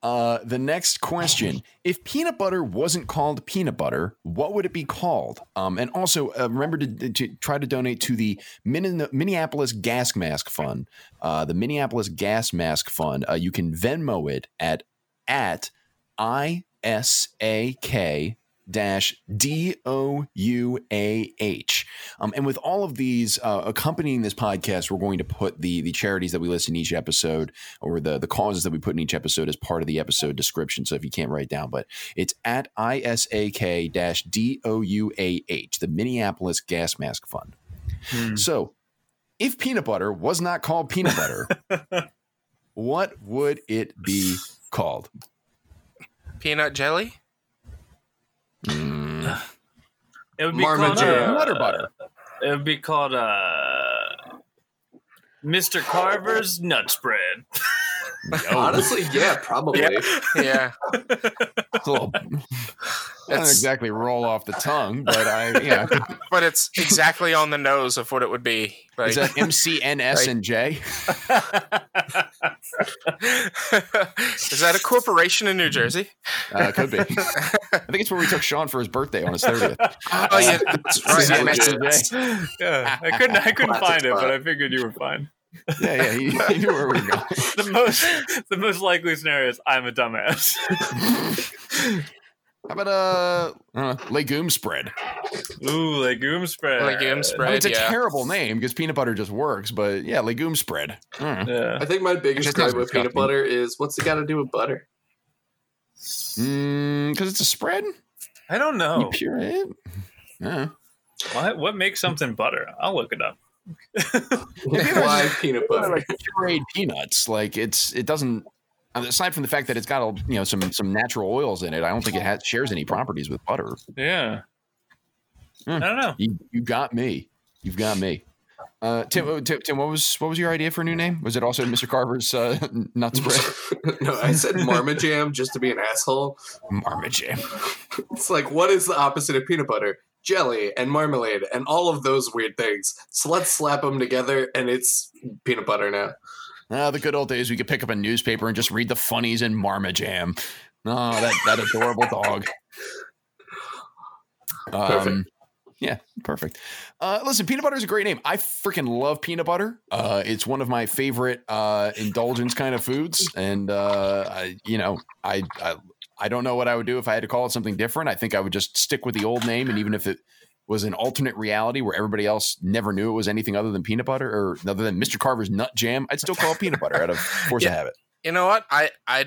[SPEAKER 1] Uh, the next question: If peanut butter wasn't called peanut butter, what would it be called? Um, and also uh, remember to, to try to donate to the Min- Minneapolis Gas Mask Fund. Uh, the Minneapolis Gas Mask Fund. Uh, you can Venmo it at at i s a k D O U A H. Um, and with all of these uh, accompanying this podcast, we're going to put the the charities that we list in each episode or the the causes that we put in each episode as part of the episode description. So if you can't write down, but it's at ISAK dash D O U A H, the Minneapolis Gas Mask Fund.
[SPEAKER 2] Hmm.
[SPEAKER 1] So if peanut butter was not called peanut butter, what would it be called?
[SPEAKER 4] Peanut jelly?
[SPEAKER 1] Mm,
[SPEAKER 2] It would be
[SPEAKER 3] Marmot
[SPEAKER 2] called uh,
[SPEAKER 1] Nut or butter?
[SPEAKER 2] It would be called uh, Mr. Carver's Nut Spread.
[SPEAKER 3] Honestly, yeah, probably.
[SPEAKER 4] Yeah.
[SPEAKER 1] It's a little, doesn't exactly roll off the tongue, but I yeah.
[SPEAKER 4] but it's exactly on the nose of what it would be. Like,
[SPEAKER 1] Is that M C N S and J?
[SPEAKER 4] is that a corporation in New Jersey?
[SPEAKER 1] Uh, could be. I think it's where we took Sean for his birthday on his thirtieth.
[SPEAKER 4] Oh yeah, that's
[SPEAKER 3] Right,
[SPEAKER 4] right.
[SPEAKER 2] yeah, I couldn't. I couldn't
[SPEAKER 3] Classic
[SPEAKER 2] find it, but. I figured you were fine.
[SPEAKER 1] Yeah, yeah, he, he knew where we were going.
[SPEAKER 2] The most, the most likely scenario is I'm a dumbass.
[SPEAKER 1] How about uh, uh legume spread?
[SPEAKER 2] Ooh, legume spread.
[SPEAKER 4] Legume
[SPEAKER 1] I mean,
[SPEAKER 4] spread.
[SPEAKER 1] it's a
[SPEAKER 4] yeah.
[SPEAKER 1] terrible name because peanut butter just works, but yeah, legume spread. Mm.
[SPEAKER 2] Yeah.
[SPEAKER 3] I think my biggest
[SPEAKER 1] Just
[SPEAKER 3] gripe with peanut butter is what's it got to do with butter?
[SPEAKER 1] Mm, because it's a spread.
[SPEAKER 2] I don't
[SPEAKER 1] You
[SPEAKER 2] know.
[SPEAKER 1] pure it. Yeah.
[SPEAKER 2] What, what makes something butter? I'll look it up.
[SPEAKER 3] Why peanut butter?
[SPEAKER 1] like pureed peanuts. Like it's it doesn't. Aside from the fact that it's got a, you know some some natural oils in it, I don't think it has, shares any properties with butter.
[SPEAKER 2] Yeah.
[SPEAKER 1] Hmm.
[SPEAKER 2] I don't know.
[SPEAKER 1] You you got me. You've got me. Uh, Tim, uh, Tim, Tim, what was what was your idea for a new name? Was it also Mr. Carver's uh, nut spread?
[SPEAKER 3] no, I said Marmot Jam just to be an asshole.
[SPEAKER 1] Marmot jam.
[SPEAKER 3] It's like, what is the opposite of peanut butter? Jelly and marmalade and all of those weird things. So let's slap them together and it's peanut butter now.
[SPEAKER 1] Ah, the good old days we could pick up a newspaper and just read the funnies in Marmajam. jam. Oh, that that adorable dog. Um,
[SPEAKER 3] Perfect.
[SPEAKER 1] Yeah, perfect. Uh, listen, peanut butter is a great name. I freaking love peanut butter. Uh, it's one of my favorite uh, indulgence kind of foods, and uh, I, you know, I, I I don't know what I would do if I had to call it something different. I think I would just stick with the old name, and even if it was an alternate reality where everybody else never knew it was anything other than peanut butter or other than Mr. Carver's nut jam, I'd still call it peanut butter out of force of
[SPEAKER 4] Yeah.
[SPEAKER 1] habit.
[SPEAKER 4] You know what? I I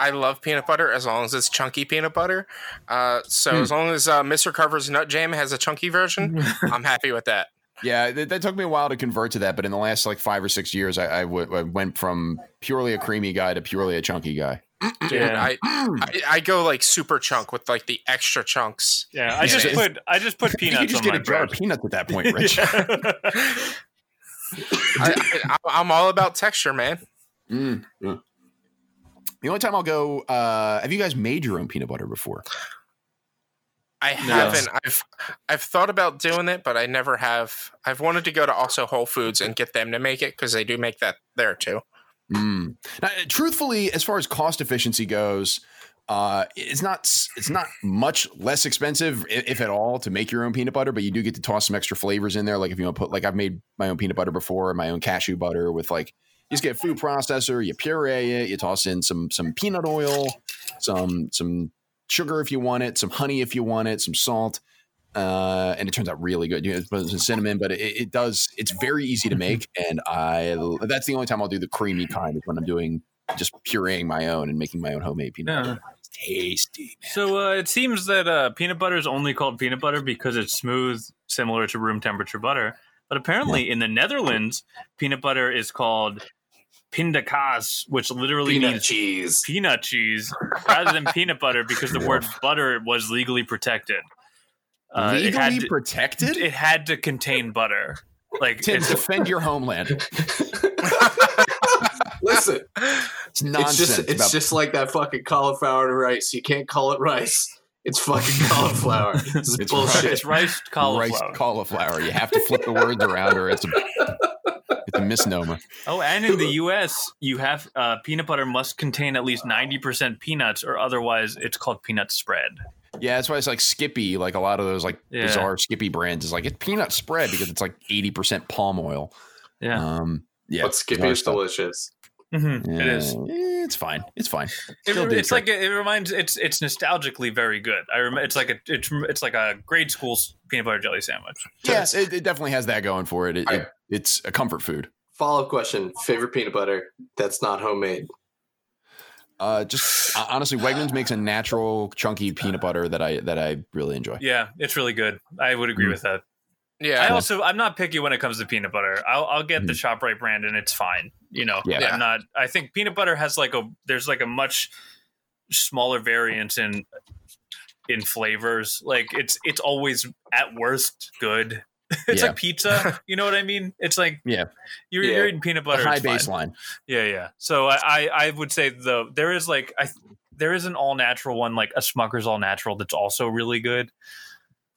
[SPEAKER 4] I love peanut butter as long as it's chunky peanut butter. Uh, so
[SPEAKER 1] Hmm.
[SPEAKER 4] as long as uh, Mr. Carver's Nut Jam has a chunky version, I'm happy with that.
[SPEAKER 1] Yeah, that, that took me a while to convert to that, but in the last like five or six years, I, I, w- I went from purely a creamy guy to purely a chunky guy.
[SPEAKER 4] Dude,
[SPEAKER 2] Yeah.
[SPEAKER 4] I, I I go like super chunk with like the extra chunks.
[SPEAKER 2] Yeah, I just
[SPEAKER 4] it's-
[SPEAKER 2] put I just put peanuts
[SPEAKER 1] could just
[SPEAKER 2] on
[SPEAKER 1] get
[SPEAKER 2] my
[SPEAKER 1] a jar of peanuts at that point, Rich.
[SPEAKER 4] I, I, I'm all about texture, man.
[SPEAKER 1] Mm, yeah. The only time I'll go, uh, have you guys made your own peanut butter before?
[SPEAKER 4] I haven't. I've I've thought about doing it, but I never have. I've wanted to go to also Whole Foods and get them to make it because they do make that there too.
[SPEAKER 1] Mm. Now, truthfully, as far as cost efficiency goes, uh, it's not it's not much less expensive, if at all, to make your own peanut butter. But you do get to toss some extra flavors in there. Like if you want to put, like I've made my own peanut butter before, my own cashew butter with like you just get a food processor, you puree it, you toss in some some peanut oil, some some sugar if you want it, some honey if you want it, some salt. Uh, and it turns out really good. You know, some cinnamon, but it, it does. It's very easy to make, and I. That's the only time I'll do the creamy kind is when I'm doing just pureeing my own and making my own homemade peanut
[SPEAKER 2] Yeah.
[SPEAKER 1] butter. It's tasty.
[SPEAKER 2] So uh, it seems that uh, peanut butter is only called peanut butter because it's smooth, similar to room temperature butter. But apparently, in the Netherlands, peanut butter is called pindakaas, which literally
[SPEAKER 3] Peanut
[SPEAKER 2] means
[SPEAKER 3] cheese.
[SPEAKER 2] peanut cheese rather than peanut butter because the word butter was legally protected. Uh, it
[SPEAKER 1] Legally
[SPEAKER 2] had to,
[SPEAKER 1] protected.
[SPEAKER 2] it had to contain butter. Like
[SPEAKER 1] Tim,
[SPEAKER 2] it's,
[SPEAKER 1] defend your homeland.
[SPEAKER 3] Listen,
[SPEAKER 1] It's nonsense.
[SPEAKER 3] it's just it's
[SPEAKER 1] about-
[SPEAKER 3] just like that fucking cauliflower and rice. You can't call it rice. It's fucking cauliflower. This is
[SPEAKER 1] It's
[SPEAKER 3] bullshit.
[SPEAKER 2] it's rice cauliflower.
[SPEAKER 1] rice cauliflower. You have to flip the words around, or it's a it's a misnomer.
[SPEAKER 2] Oh, and in the U.S., you have uh, peanut butter must contain at least ninety percent peanuts, or otherwise it's called peanut spread.
[SPEAKER 1] Yeah, that's why it's like Skippy. Like a lot of those like
[SPEAKER 2] Yeah.
[SPEAKER 1] bizarre Skippy brands is like it's peanut spread because it's like eighty percent palm oil.
[SPEAKER 2] Yeah,
[SPEAKER 1] Um, yeah,
[SPEAKER 3] but Skippy
[SPEAKER 1] bizarre
[SPEAKER 3] is
[SPEAKER 1] stuff.
[SPEAKER 3] delicious.
[SPEAKER 2] Mhm,
[SPEAKER 1] Yeah,
[SPEAKER 2] it is.
[SPEAKER 1] It's fine. It's fine.
[SPEAKER 2] It, it's
[SPEAKER 1] trick.
[SPEAKER 2] like it reminds. It's it's nostalgically very good. I remember. It's like a it's it's like a grade school peanut butter jelly sandwich.
[SPEAKER 1] Yes, it, it definitely has that going for it. It, it. It's a comfort food.
[SPEAKER 3] Follow up question: Favorite peanut butter that's not homemade?
[SPEAKER 1] Uh, just uh, honestly, Wegmans makes a natural chunky peanut butter that I that I really enjoy.
[SPEAKER 2] Yeah, it's really good. I would agree
[SPEAKER 1] Mm.
[SPEAKER 2] with that.
[SPEAKER 4] Yeah.
[SPEAKER 2] I also I'm not picky when it comes to peanut butter. I'll I'll get the
[SPEAKER 1] Mhm.
[SPEAKER 2] Shoprite brand and it's fine. You know,
[SPEAKER 1] Yeah.
[SPEAKER 2] I'm not. I think peanut butter has like a there's like a much smaller variance in in flavors. Like it's it's always at worst good. it's
[SPEAKER 1] Yeah.
[SPEAKER 2] like pizza. You know what I mean? It's like
[SPEAKER 1] Yeah.
[SPEAKER 2] you're,
[SPEAKER 3] Yeah.
[SPEAKER 2] you're eating peanut
[SPEAKER 1] The
[SPEAKER 2] butter.
[SPEAKER 1] high
[SPEAKER 2] it's fine.
[SPEAKER 1] baseline.
[SPEAKER 2] Yeah, yeah. So I, I I would say the there is like I there is an all natural one like a Smucker's all natural that's also really good.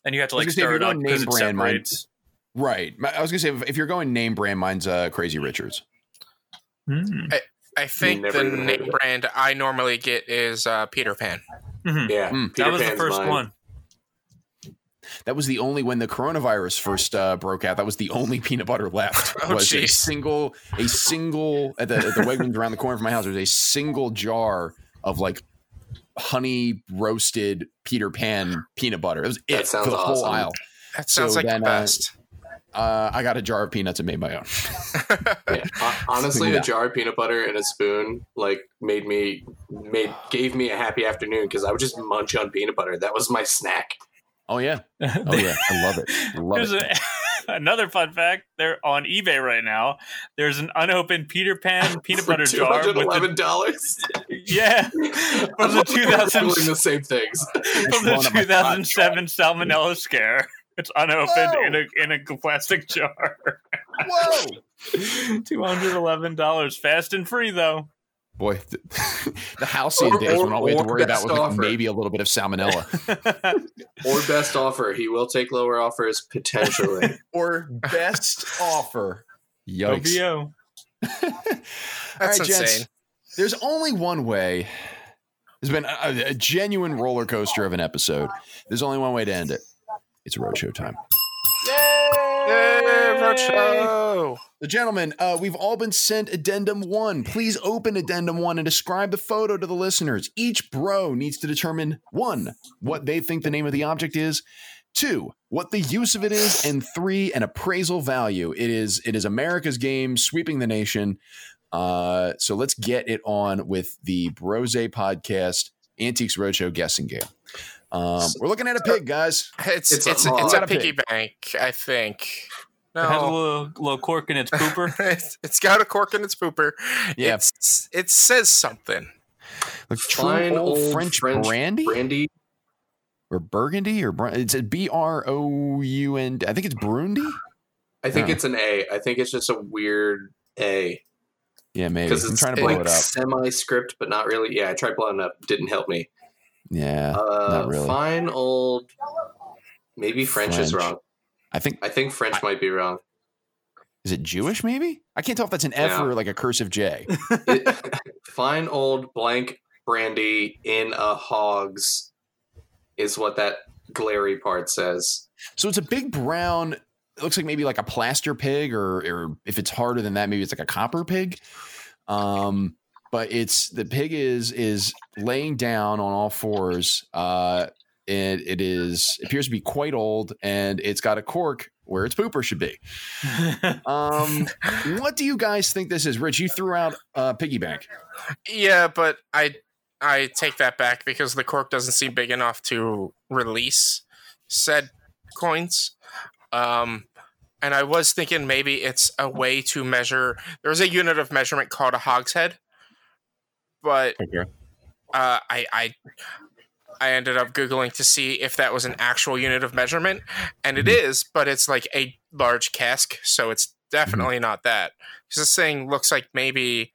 [SPEAKER 2] And you have to like
[SPEAKER 1] gonna say,
[SPEAKER 2] stir it up because
[SPEAKER 1] name
[SPEAKER 2] it
[SPEAKER 1] brand, mine-
[SPEAKER 2] separates.
[SPEAKER 1] Right. I was gonna say if, if you're going name brand, mine's uh, Crazy Richards.
[SPEAKER 2] Mm.
[SPEAKER 4] I think the name brand I normally get is uh, Peter Pan.
[SPEAKER 2] Mhm.
[SPEAKER 3] Yeah,
[SPEAKER 1] Mm.
[SPEAKER 3] Peter
[SPEAKER 2] That was the first
[SPEAKER 3] mine.
[SPEAKER 2] one.
[SPEAKER 1] That was the only when the coronavirus first uh, broke out. That was the only peanut butter left.
[SPEAKER 4] Oh,
[SPEAKER 1] was a single, a single at the, at the Wegmans around the corner from my house. There was a single jar of like honey roasted Peter Pan peanut butter. It was it for the whole aisle.
[SPEAKER 4] That sounds
[SPEAKER 1] So
[SPEAKER 4] like
[SPEAKER 1] then,
[SPEAKER 4] the
[SPEAKER 1] uh,
[SPEAKER 4] best.
[SPEAKER 1] Uh, I got a jar of peanuts and made my own.
[SPEAKER 3] Yeah. Honestly,
[SPEAKER 1] Yeah.
[SPEAKER 3] a jar of peanut butter and a spoon like made me made gave me a happy afternoon because I would just munch on peanut butter. That was my snack.
[SPEAKER 1] Oh yeah, oh yeah, I love it. I love
[SPEAKER 2] There's
[SPEAKER 1] it.
[SPEAKER 2] a, another fun fact. They're on eBay right now. There's an unopened Peter Pan peanut butter jar with
[SPEAKER 3] eleven dollars.
[SPEAKER 2] yeah from the 2000
[SPEAKER 3] the same things.
[SPEAKER 2] from the
[SPEAKER 1] One of my
[SPEAKER 2] 2007 salmonella scare. It's unopened
[SPEAKER 1] Whoa.
[SPEAKER 2] in a in a plastic jar.
[SPEAKER 1] Whoa,
[SPEAKER 2] Two hundred eleven dollars, fast and free though.
[SPEAKER 1] Boy, the, the halcyon days
[SPEAKER 3] or-
[SPEAKER 1] when all we had to worry about was like maybe a little bit of salmonella
[SPEAKER 3] Or best offer. He will take lower offers potentially.
[SPEAKER 1] or best offer. Yikes!
[SPEAKER 2] OBO.
[SPEAKER 4] That's
[SPEAKER 1] All right, gents,
[SPEAKER 4] insane.
[SPEAKER 1] There's only one way. There's been a, a genuine roller coaster of an episode. There's only one way to end it. It's roadshow time.
[SPEAKER 4] Yay, Roadshow!
[SPEAKER 1] So, gentlemen, uh, we've all been sent addendum one. Please open addendum one and describe the photo to the listeners. Each bro needs to determine one, what they think the name of the object is, two, what the use of it is, and three, an appraisal value. It is it is America's game, sweeping the nation. Uh, so let's get it on with the Brose podcast Antiques Roadshow guessing game. Um, we're looking at a pig, guys.
[SPEAKER 4] It's
[SPEAKER 3] It's
[SPEAKER 4] it's
[SPEAKER 3] a
[SPEAKER 4] it's,
[SPEAKER 3] hog.
[SPEAKER 4] a piggy bank, I think.
[SPEAKER 2] It has a little little cork in its pooper.
[SPEAKER 4] it's, it's got a cork in its pooper.
[SPEAKER 1] Yeah.
[SPEAKER 4] It's, it says something.
[SPEAKER 1] Like true
[SPEAKER 3] Fine
[SPEAKER 1] old,
[SPEAKER 3] old
[SPEAKER 1] French,
[SPEAKER 3] French
[SPEAKER 1] brandy
[SPEAKER 3] Brandy.
[SPEAKER 1] or Burgundy or Br- it's a B R O U N. I think it's Burundy.
[SPEAKER 3] I think
[SPEAKER 1] Yeah.
[SPEAKER 3] it's an A. I think it's just a weird A
[SPEAKER 1] Yeah, maybe.
[SPEAKER 3] because
[SPEAKER 1] I'm
[SPEAKER 3] it's
[SPEAKER 1] trying to blow
[SPEAKER 3] like
[SPEAKER 1] it up.
[SPEAKER 3] semi-script, but not really. Yeah, I tried blowing it up. Didn't help me.
[SPEAKER 1] Yeah,
[SPEAKER 3] Uh,
[SPEAKER 1] not really.
[SPEAKER 3] Fine old. Maybe French, is wrong.
[SPEAKER 1] I think
[SPEAKER 3] I think French might be wrong.
[SPEAKER 1] is it Jewish? Maybe I can't tell if that's an F
[SPEAKER 3] Yeah.
[SPEAKER 1] or like a cursive J.
[SPEAKER 3] It, fine old blank brandy in a hogs is what that glary part says.
[SPEAKER 1] So it's a big brown. It looks like maybe like a plaster pig, or or if it's harder than that, maybe it's like a copper pig. Um, but it's the pig is is laying down on all fours. Uh, and it is appears to be quite old, and it's got a cork where its pooper should be. Um, what do you guys think this is, Rich? You threw out uh, piggy bank.
[SPEAKER 4] Yeah, but I I take that back because the cork doesn't seem big enough to release said coins. Um, and I was thinking maybe it's a way to measure. There's a unit of measurement called a hogshead, but
[SPEAKER 1] Okay.
[SPEAKER 4] uh, I I I ended up googling to see if that was an actual unit of measurement, and it
[SPEAKER 1] Mm-hmm.
[SPEAKER 4] is, but it's like a large cask, so it's definitely
[SPEAKER 1] Mm-hmm.
[SPEAKER 4] not that. 'Cause This thing looks like maybe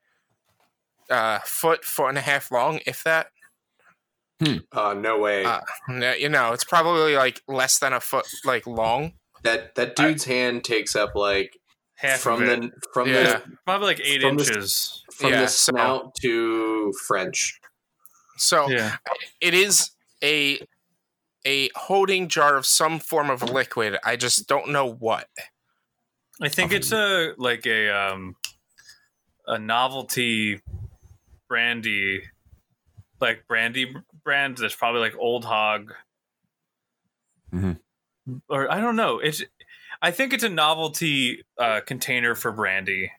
[SPEAKER 4] uh, foot, foot and a half long, if that.
[SPEAKER 3] Uh, no way.
[SPEAKER 4] Uh, no, you know, it's probably like less than a foot, like long.
[SPEAKER 3] that that dude's hand takes up like
[SPEAKER 2] Half
[SPEAKER 3] from the from
[SPEAKER 4] Yeah.
[SPEAKER 2] probably like eight
[SPEAKER 3] from
[SPEAKER 2] inches.
[SPEAKER 3] the from
[SPEAKER 4] Yeah,
[SPEAKER 3] the
[SPEAKER 4] so-
[SPEAKER 3] snout to French.
[SPEAKER 4] So
[SPEAKER 2] Yeah.
[SPEAKER 4] it is a a holding jar of some form of liquid. I just don't know what.
[SPEAKER 2] I think it's a like a um a novelty brandy like brandy brand that's probably like old hog
[SPEAKER 1] Mhm.
[SPEAKER 2] or I don't know. It's I think it's a novelty uh container for brandy.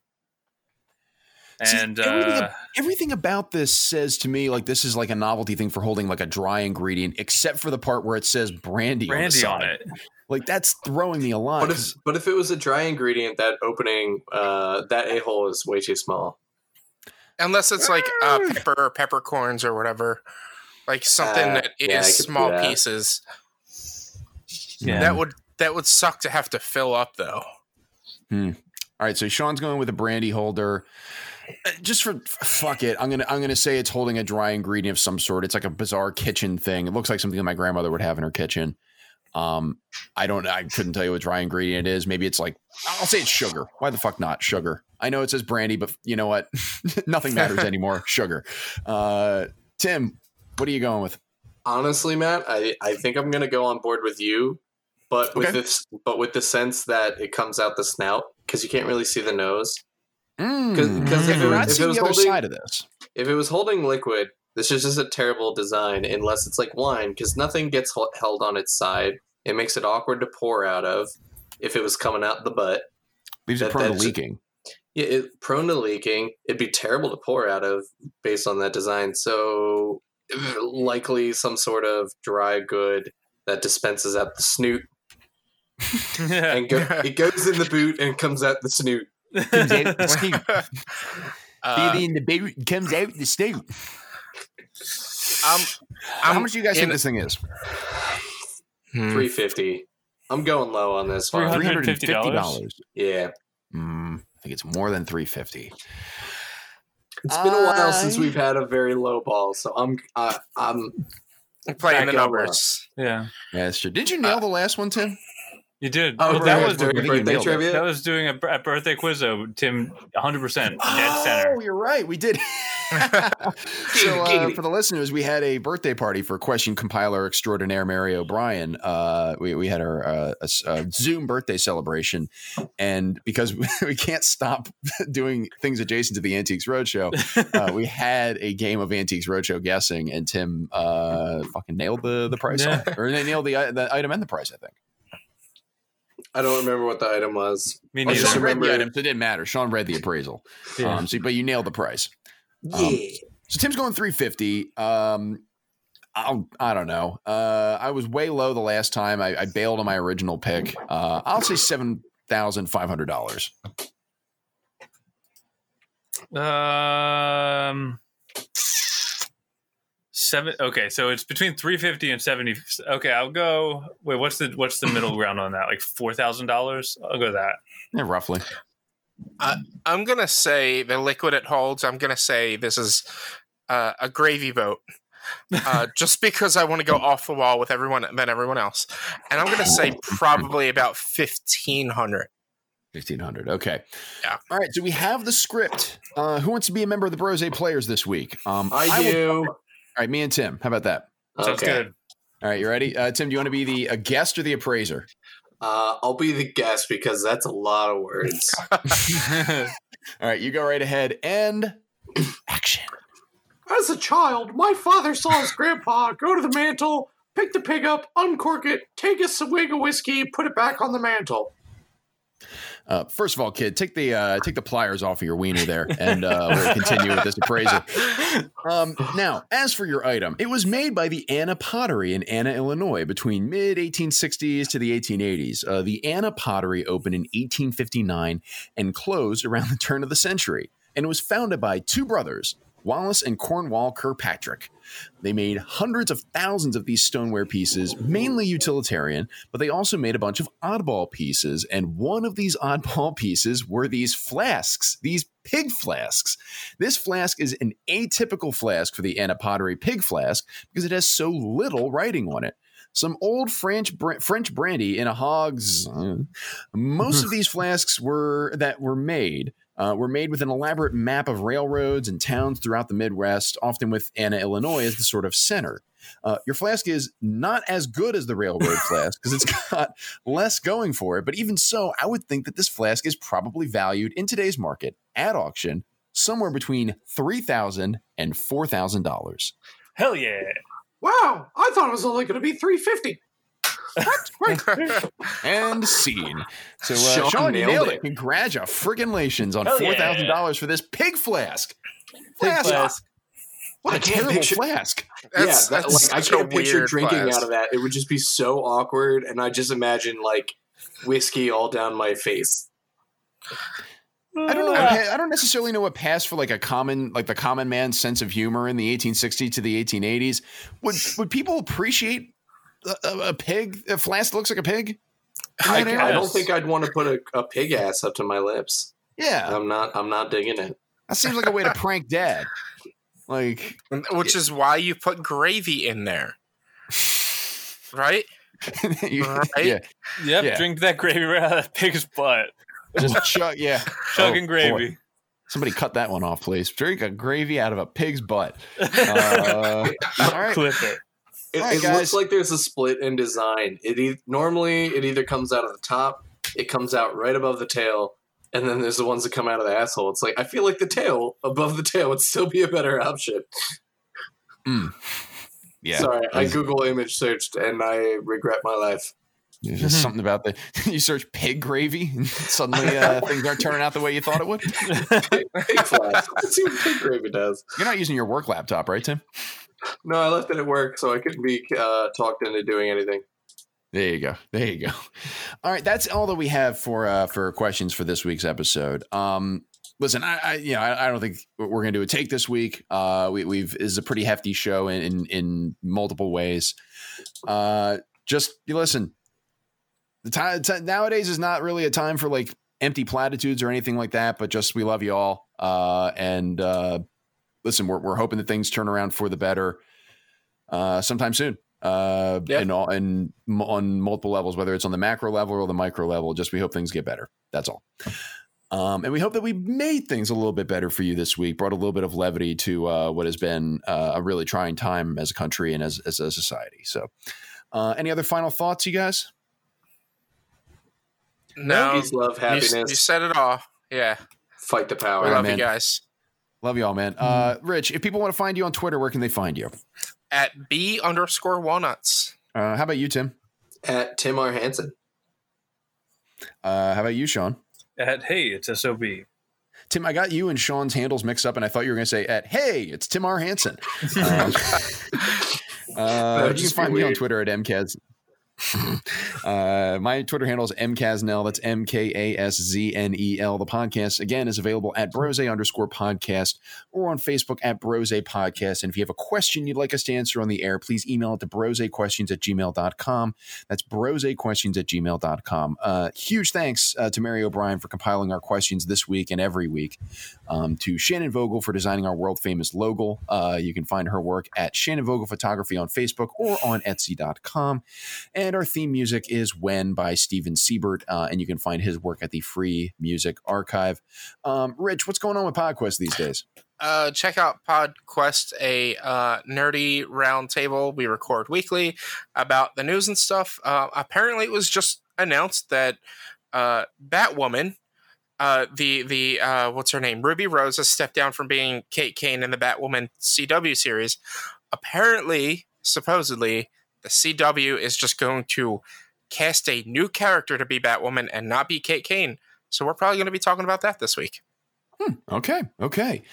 [SPEAKER 1] See,
[SPEAKER 2] And
[SPEAKER 1] everything,
[SPEAKER 2] uh
[SPEAKER 1] everything about this says to me like this is like a novelty thing for holding like a dry ingredient, except for the part where it says brandy,
[SPEAKER 2] brandy
[SPEAKER 1] on,
[SPEAKER 2] on it.
[SPEAKER 1] Like that's throwing me a line.
[SPEAKER 3] But if but if it was a dry ingredient, that opening uh, that a hole is way too small.
[SPEAKER 4] Unless it's like uh, pepper or peppercorns or whatever. Like something
[SPEAKER 3] Uh,
[SPEAKER 4] that is
[SPEAKER 3] yeah, I
[SPEAKER 4] small
[SPEAKER 3] that.
[SPEAKER 4] pieces.
[SPEAKER 2] Yeah.
[SPEAKER 4] That would that would suck to have to fill up though. Hmm.
[SPEAKER 1] All right, so Sean's going with a brandy holder. Uh, Just for fuck it, I'm gonna I'm gonna say it's holding a dry ingredient of some sort. It's like a bizarre kitchen thing. It looks like something that my grandmother would have in her kitchen. Um, I don't. I couldn't tell you what dry ingredient it is. Maybe it's like I'll say it's sugar. Why the fuck not sugar? I know it says brandy, but you know what? Nothing matters anymore. Sugar. Uh, Tim, what are you going with?
[SPEAKER 3] Honestly, Matt, I, I think I'm gonna go on board with you, but with
[SPEAKER 1] Okay.
[SPEAKER 3] this but with the sense that it comes out the snout because you can't really see the nose.
[SPEAKER 1] Mm,
[SPEAKER 3] 'Cause-
[SPEAKER 2] 'cause if
[SPEAKER 1] we're
[SPEAKER 2] it-
[SPEAKER 1] not
[SPEAKER 3] if it was
[SPEAKER 1] the other
[SPEAKER 3] holding-
[SPEAKER 1] side of this.
[SPEAKER 3] If it was holding liquid, this is just a terrible design unless it's like wine because nothing gets hel- held on its side. It makes it awkward to pour out of. If it was coming out the butt,
[SPEAKER 1] Leaves it prone to leaking.
[SPEAKER 3] yeah, it, prone to leaking. It'd be terrible to pour out of based on that design. So likely some sort of dry good that dispenses out the snoot and go, it goes in the boot and comes out the snoot.
[SPEAKER 1] Comes out the snoot.
[SPEAKER 4] Uh,
[SPEAKER 1] Baby in the baby comes out the snoot.
[SPEAKER 4] um,
[SPEAKER 1] How
[SPEAKER 4] I'm
[SPEAKER 1] much do you guys think this thing is?
[SPEAKER 4] hmm.
[SPEAKER 3] Three fifty. I'm going low on this one.
[SPEAKER 1] Three hundred and fifty
[SPEAKER 2] $350.
[SPEAKER 3] Yeah,
[SPEAKER 1] Mm, I think it's more than three fifty.
[SPEAKER 3] it's been a while
[SPEAKER 1] I-
[SPEAKER 3] since we've had a very low ball, so I'm uh, I'm
[SPEAKER 4] playing the numbers.
[SPEAKER 2] yeah.
[SPEAKER 1] Yeah, that's true. Did you nail the last one, Tim?
[SPEAKER 2] You did.
[SPEAKER 3] oh
[SPEAKER 2] But
[SPEAKER 1] right,
[SPEAKER 2] that was
[SPEAKER 1] right.
[SPEAKER 3] during
[SPEAKER 1] I think you
[SPEAKER 3] birthday
[SPEAKER 1] nailed it.
[SPEAKER 3] trivia.
[SPEAKER 2] that was doing a, a birthday quiz though. Tim 100% dead center.
[SPEAKER 1] Oh, you're right. We did. so, uh, for the listeners, we had a birthday party for question compiler extraordinaire Mary O'Brien. Uh, we, we had our uh, a s- a Zoom birthday celebration, and because we can't stop doing things adjacent to the Antiques Roadshow, uh, we had a game of Antiques Roadshow guessing, and Tim uh, fucking nailed the the price,
[SPEAKER 2] Yeah.
[SPEAKER 1] on or nailed the the item and the price. I think.
[SPEAKER 3] I don't remember what the item was.
[SPEAKER 2] Me
[SPEAKER 3] I
[SPEAKER 2] neither.
[SPEAKER 3] just
[SPEAKER 1] Sean read the item, so it didn't matter. Sean read the appraisal.
[SPEAKER 2] Yeah.
[SPEAKER 1] Um, so, but you nailed the price. Um,
[SPEAKER 3] Yeah.
[SPEAKER 1] So Tim's going 350. Um, I'll, I don't know. Uh, I was way low the last time. I, I bailed on my original pick. Uh, I'll say seven thousand five hundred dollars.
[SPEAKER 2] Um, seven. Okay, so it's between three fifty and seventy. Okay, I'll go. Wait, what's the what's the middle ground on that? Like four thousand dollars? I'll go that.
[SPEAKER 1] Yeah, roughly.
[SPEAKER 4] I'm gonna say the liquid it holds. I'm gonna say this is uh, a gravy boat, uh, just because I want to go off the wall with everyone than everyone else, and I'm gonna say probably about fifteen hundred.
[SPEAKER 1] Fifteen hundred. Okay.
[SPEAKER 4] Yeah.
[SPEAKER 1] All right. So we have the script. Uh, who wants to be a member of the Brose Players this week? Um,
[SPEAKER 3] I
[SPEAKER 1] will-
[SPEAKER 3] do.
[SPEAKER 1] All right, me and Tim. How about that?
[SPEAKER 2] Sounds
[SPEAKER 3] okay.
[SPEAKER 2] good.
[SPEAKER 1] All right, you ready? Uh, Tim, do you want to be the a guest or the appraiser?
[SPEAKER 3] Uh, I'll be the guest because that's a lot of words.
[SPEAKER 1] All right, you go right ahead and action.
[SPEAKER 3] As a child, my father saw his grandpa go to the mantle, pick the pig up, uncork it, take a swig of whiskey, put it back on the mantle.
[SPEAKER 1] Uh, first of all, kid, take the uh, take the pliers off of your wiener there, and uh, we'll continue with this appraisal. Um, now, as for your item, it was made by the Anna Pottery in Anna, Illinois, between mid 1860s to the 1880s. Uh, the Anna Pottery opened in 1859 and closed around the turn of the century, and it was founded by two brothers, Wallace and Cornwall Kirkpatrick. They made hundreds of thousands of these stoneware pieces, mainly utilitarian, but they also made a bunch of oddball pieces. And one of these oddball pieces were these flasks, these pig flasks. This flask is an atypical flask for the Anna Pottery pig flask because it has so little writing on it some old French French brandy in a hog's. Uh, most of these flasks were that were made uh, were made with an elaborate map of railroads and towns throughout the Midwest, often with Anna, Illinois as the sort of center. Uh, your flask is not as good as the railroad flask because it's got less going for it. But even so, I would think that this flask is probably valued in today's market at auction somewhere between $3,000 and $4,000.
[SPEAKER 2] Hell yeah.
[SPEAKER 3] Wow, I thought it was only going to be 350
[SPEAKER 1] and scene. So, uh, Sean, Sean nailed, nailed it. it. Congratulations on four thousand yeah. dollars for this pig flask.
[SPEAKER 2] Flask. Pig flask.
[SPEAKER 1] What a terrible picture, flask!
[SPEAKER 3] That's, yeah, that, like I can't picture drinking flask. out of that. It would just be so awkward, and I just imagine like whiskey all down my face.
[SPEAKER 1] I don't know. I don't necessarily know what passed for like a common, like the common man's sense of humor in the 1860s to the 1880s. Would would people appreciate a, a pig? A flask looks like a pig.
[SPEAKER 3] I, I, don't think I'd want to put a, a pig ass up to my lips.
[SPEAKER 1] Yeah,
[SPEAKER 3] I'm not. I'm not digging it.
[SPEAKER 1] That seems like a way to prank dad. Like,
[SPEAKER 4] which is why you put gravy in there, right?
[SPEAKER 2] you, right? Yeah. Yep. Yeah. Drink that gravy right out of that pig's butt.
[SPEAKER 1] Just chug. Yeah.
[SPEAKER 2] Chugging oh, gravy. Boy.
[SPEAKER 1] Somebody cut that one off, please. Drink a gravy out of a pig's butt. Uh, all right.
[SPEAKER 2] Clip it.
[SPEAKER 3] It, right, it looks like there's a split in design. It e- normally it either comes out of the top, it comes out right above the tail, and then there's the ones that come out of the asshole. It's like I feel like the tail above the tail would still be a better option.
[SPEAKER 1] Mm. Yeah.
[SPEAKER 3] Sorry, I Google image searched and I regret my life.
[SPEAKER 1] There's just something about the you search pig gravy and suddenly uh, things aren't turning out the way you thought it would.
[SPEAKER 3] pig, pig flash. Let's see what pig gravy does.
[SPEAKER 1] You're not using your work laptop, right, Tim?
[SPEAKER 3] No, I left it at work, so I couldn't be uh, talked into doing anything.
[SPEAKER 1] There you go. There you go. All right, that's all that we have for uh, for questions for this week's episode. Um, listen, I, I you know I, I, don't think we're going to do a take this week. Uh, we, we've is a pretty hefty show in in, in multiple ways. Uh, just you listen. The time t- nowadays is not really a time for like empty platitudes or anything like that, but just we love you all. Uh, and uh, listen, we're, we're hoping that things turn around for the better uh, sometime soon. Uh, yep. and all and on multiple levels, whether it's on the macro level or the micro level. Just we hope things get better. That's all. Um, and we hope that we made things a little bit better for you this week, brought a little bit of levity to uh, what has been uh, a really trying time as a country and as, as a society. So, uh, any other final thoughts, you guys?
[SPEAKER 4] No,
[SPEAKER 3] Peace, love, happiness. You,
[SPEAKER 4] you, said it all. Yeah.
[SPEAKER 3] Fight the power.
[SPEAKER 4] We love man. you guys.
[SPEAKER 1] Love you all, man. Uh, mm-hmm. Rich, if people want to find you on Twitter, where can they find you?
[SPEAKER 4] At B underscore walnuts.
[SPEAKER 1] Uh, how about you, Tim?
[SPEAKER 3] At Tim R. Hansen.
[SPEAKER 1] Uh, how about you, Sean?
[SPEAKER 2] At Hey, it's SOB.
[SPEAKER 1] Tim, I got you and Sean's handles mixed up, and I thought you were going to say at Hey, it's Tim R. Hansen. Um, uh, you can find me on Twitter at MCAS. uh, my Twitter handle is mkasznel. That's M K A S Z N E L. The podcast, again, is available at brose underscore podcast or on Facebook at brose podcast. And if you have a question you'd like us to answer on the air, please email it to brosequestions at gmail.com. That's brosequestions at gmail.com. Uh, huge thanks uh, to Mary O'Brien for compiling our questions this week and every week. Um, to Shannon Vogel for designing our world famous logo. Uh, you can find her work at Shannon Vogel Photography on Facebook or on Etsy.com. And and our theme music is When by Steven Siebert, uh, and you can find his work at the Free Music Archive. Um, Rich, what's going on with PodQuest these days?
[SPEAKER 4] Uh, check out PodQuest, a uh, nerdy roundtable we record weekly about the news and stuff. Uh, apparently, it was just announced that uh, Batwoman, uh, the the uh, what's her name, Ruby Rose, has stepped down from being Kate Kane in the Batwoman CW series. Apparently, supposedly, the CW is just going to cast a new character to be Batwoman and not be Kate Kane. So we're probably going to be talking about that this week.
[SPEAKER 1] Hmm, okay, okay.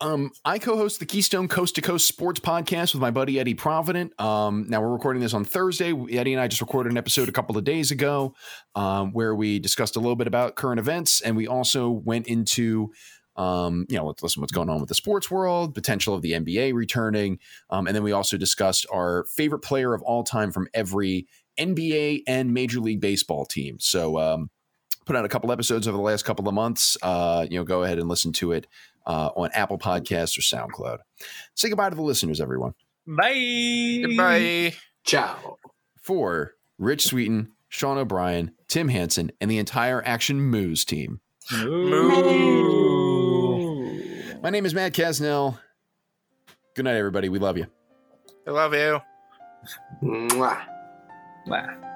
[SPEAKER 1] Um, I co-host the Keystone Coast to Coast Sports Podcast with my buddy Eddie Provident. Um, now we're recording this on Thursday. Eddie and I just recorded an episode a couple of days ago um, where we discussed a little bit about current events, and we also went into Um, you know, let's listen what's going on with the sports world, potential of the NBA returning, um, and then we also discussed our favorite player of all time from every NBA and Major League Baseball team. So, um, put out a couple episodes over the last couple of months. Uh, you know, go ahead and listen to it uh, on Apple Podcasts or SoundCloud. Say goodbye to the listeners, everyone.
[SPEAKER 2] Bye.
[SPEAKER 4] Goodbye.
[SPEAKER 3] Ciao.
[SPEAKER 1] For Rich Sweeten, Sean O'Brien, Tim Hansen, and the entire Action Moose team.
[SPEAKER 2] Moo.
[SPEAKER 1] My name is Matt Casnell. Good night, everybody. We love you.
[SPEAKER 4] I love you.
[SPEAKER 3] Mwah.
[SPEAKER 2] Bye.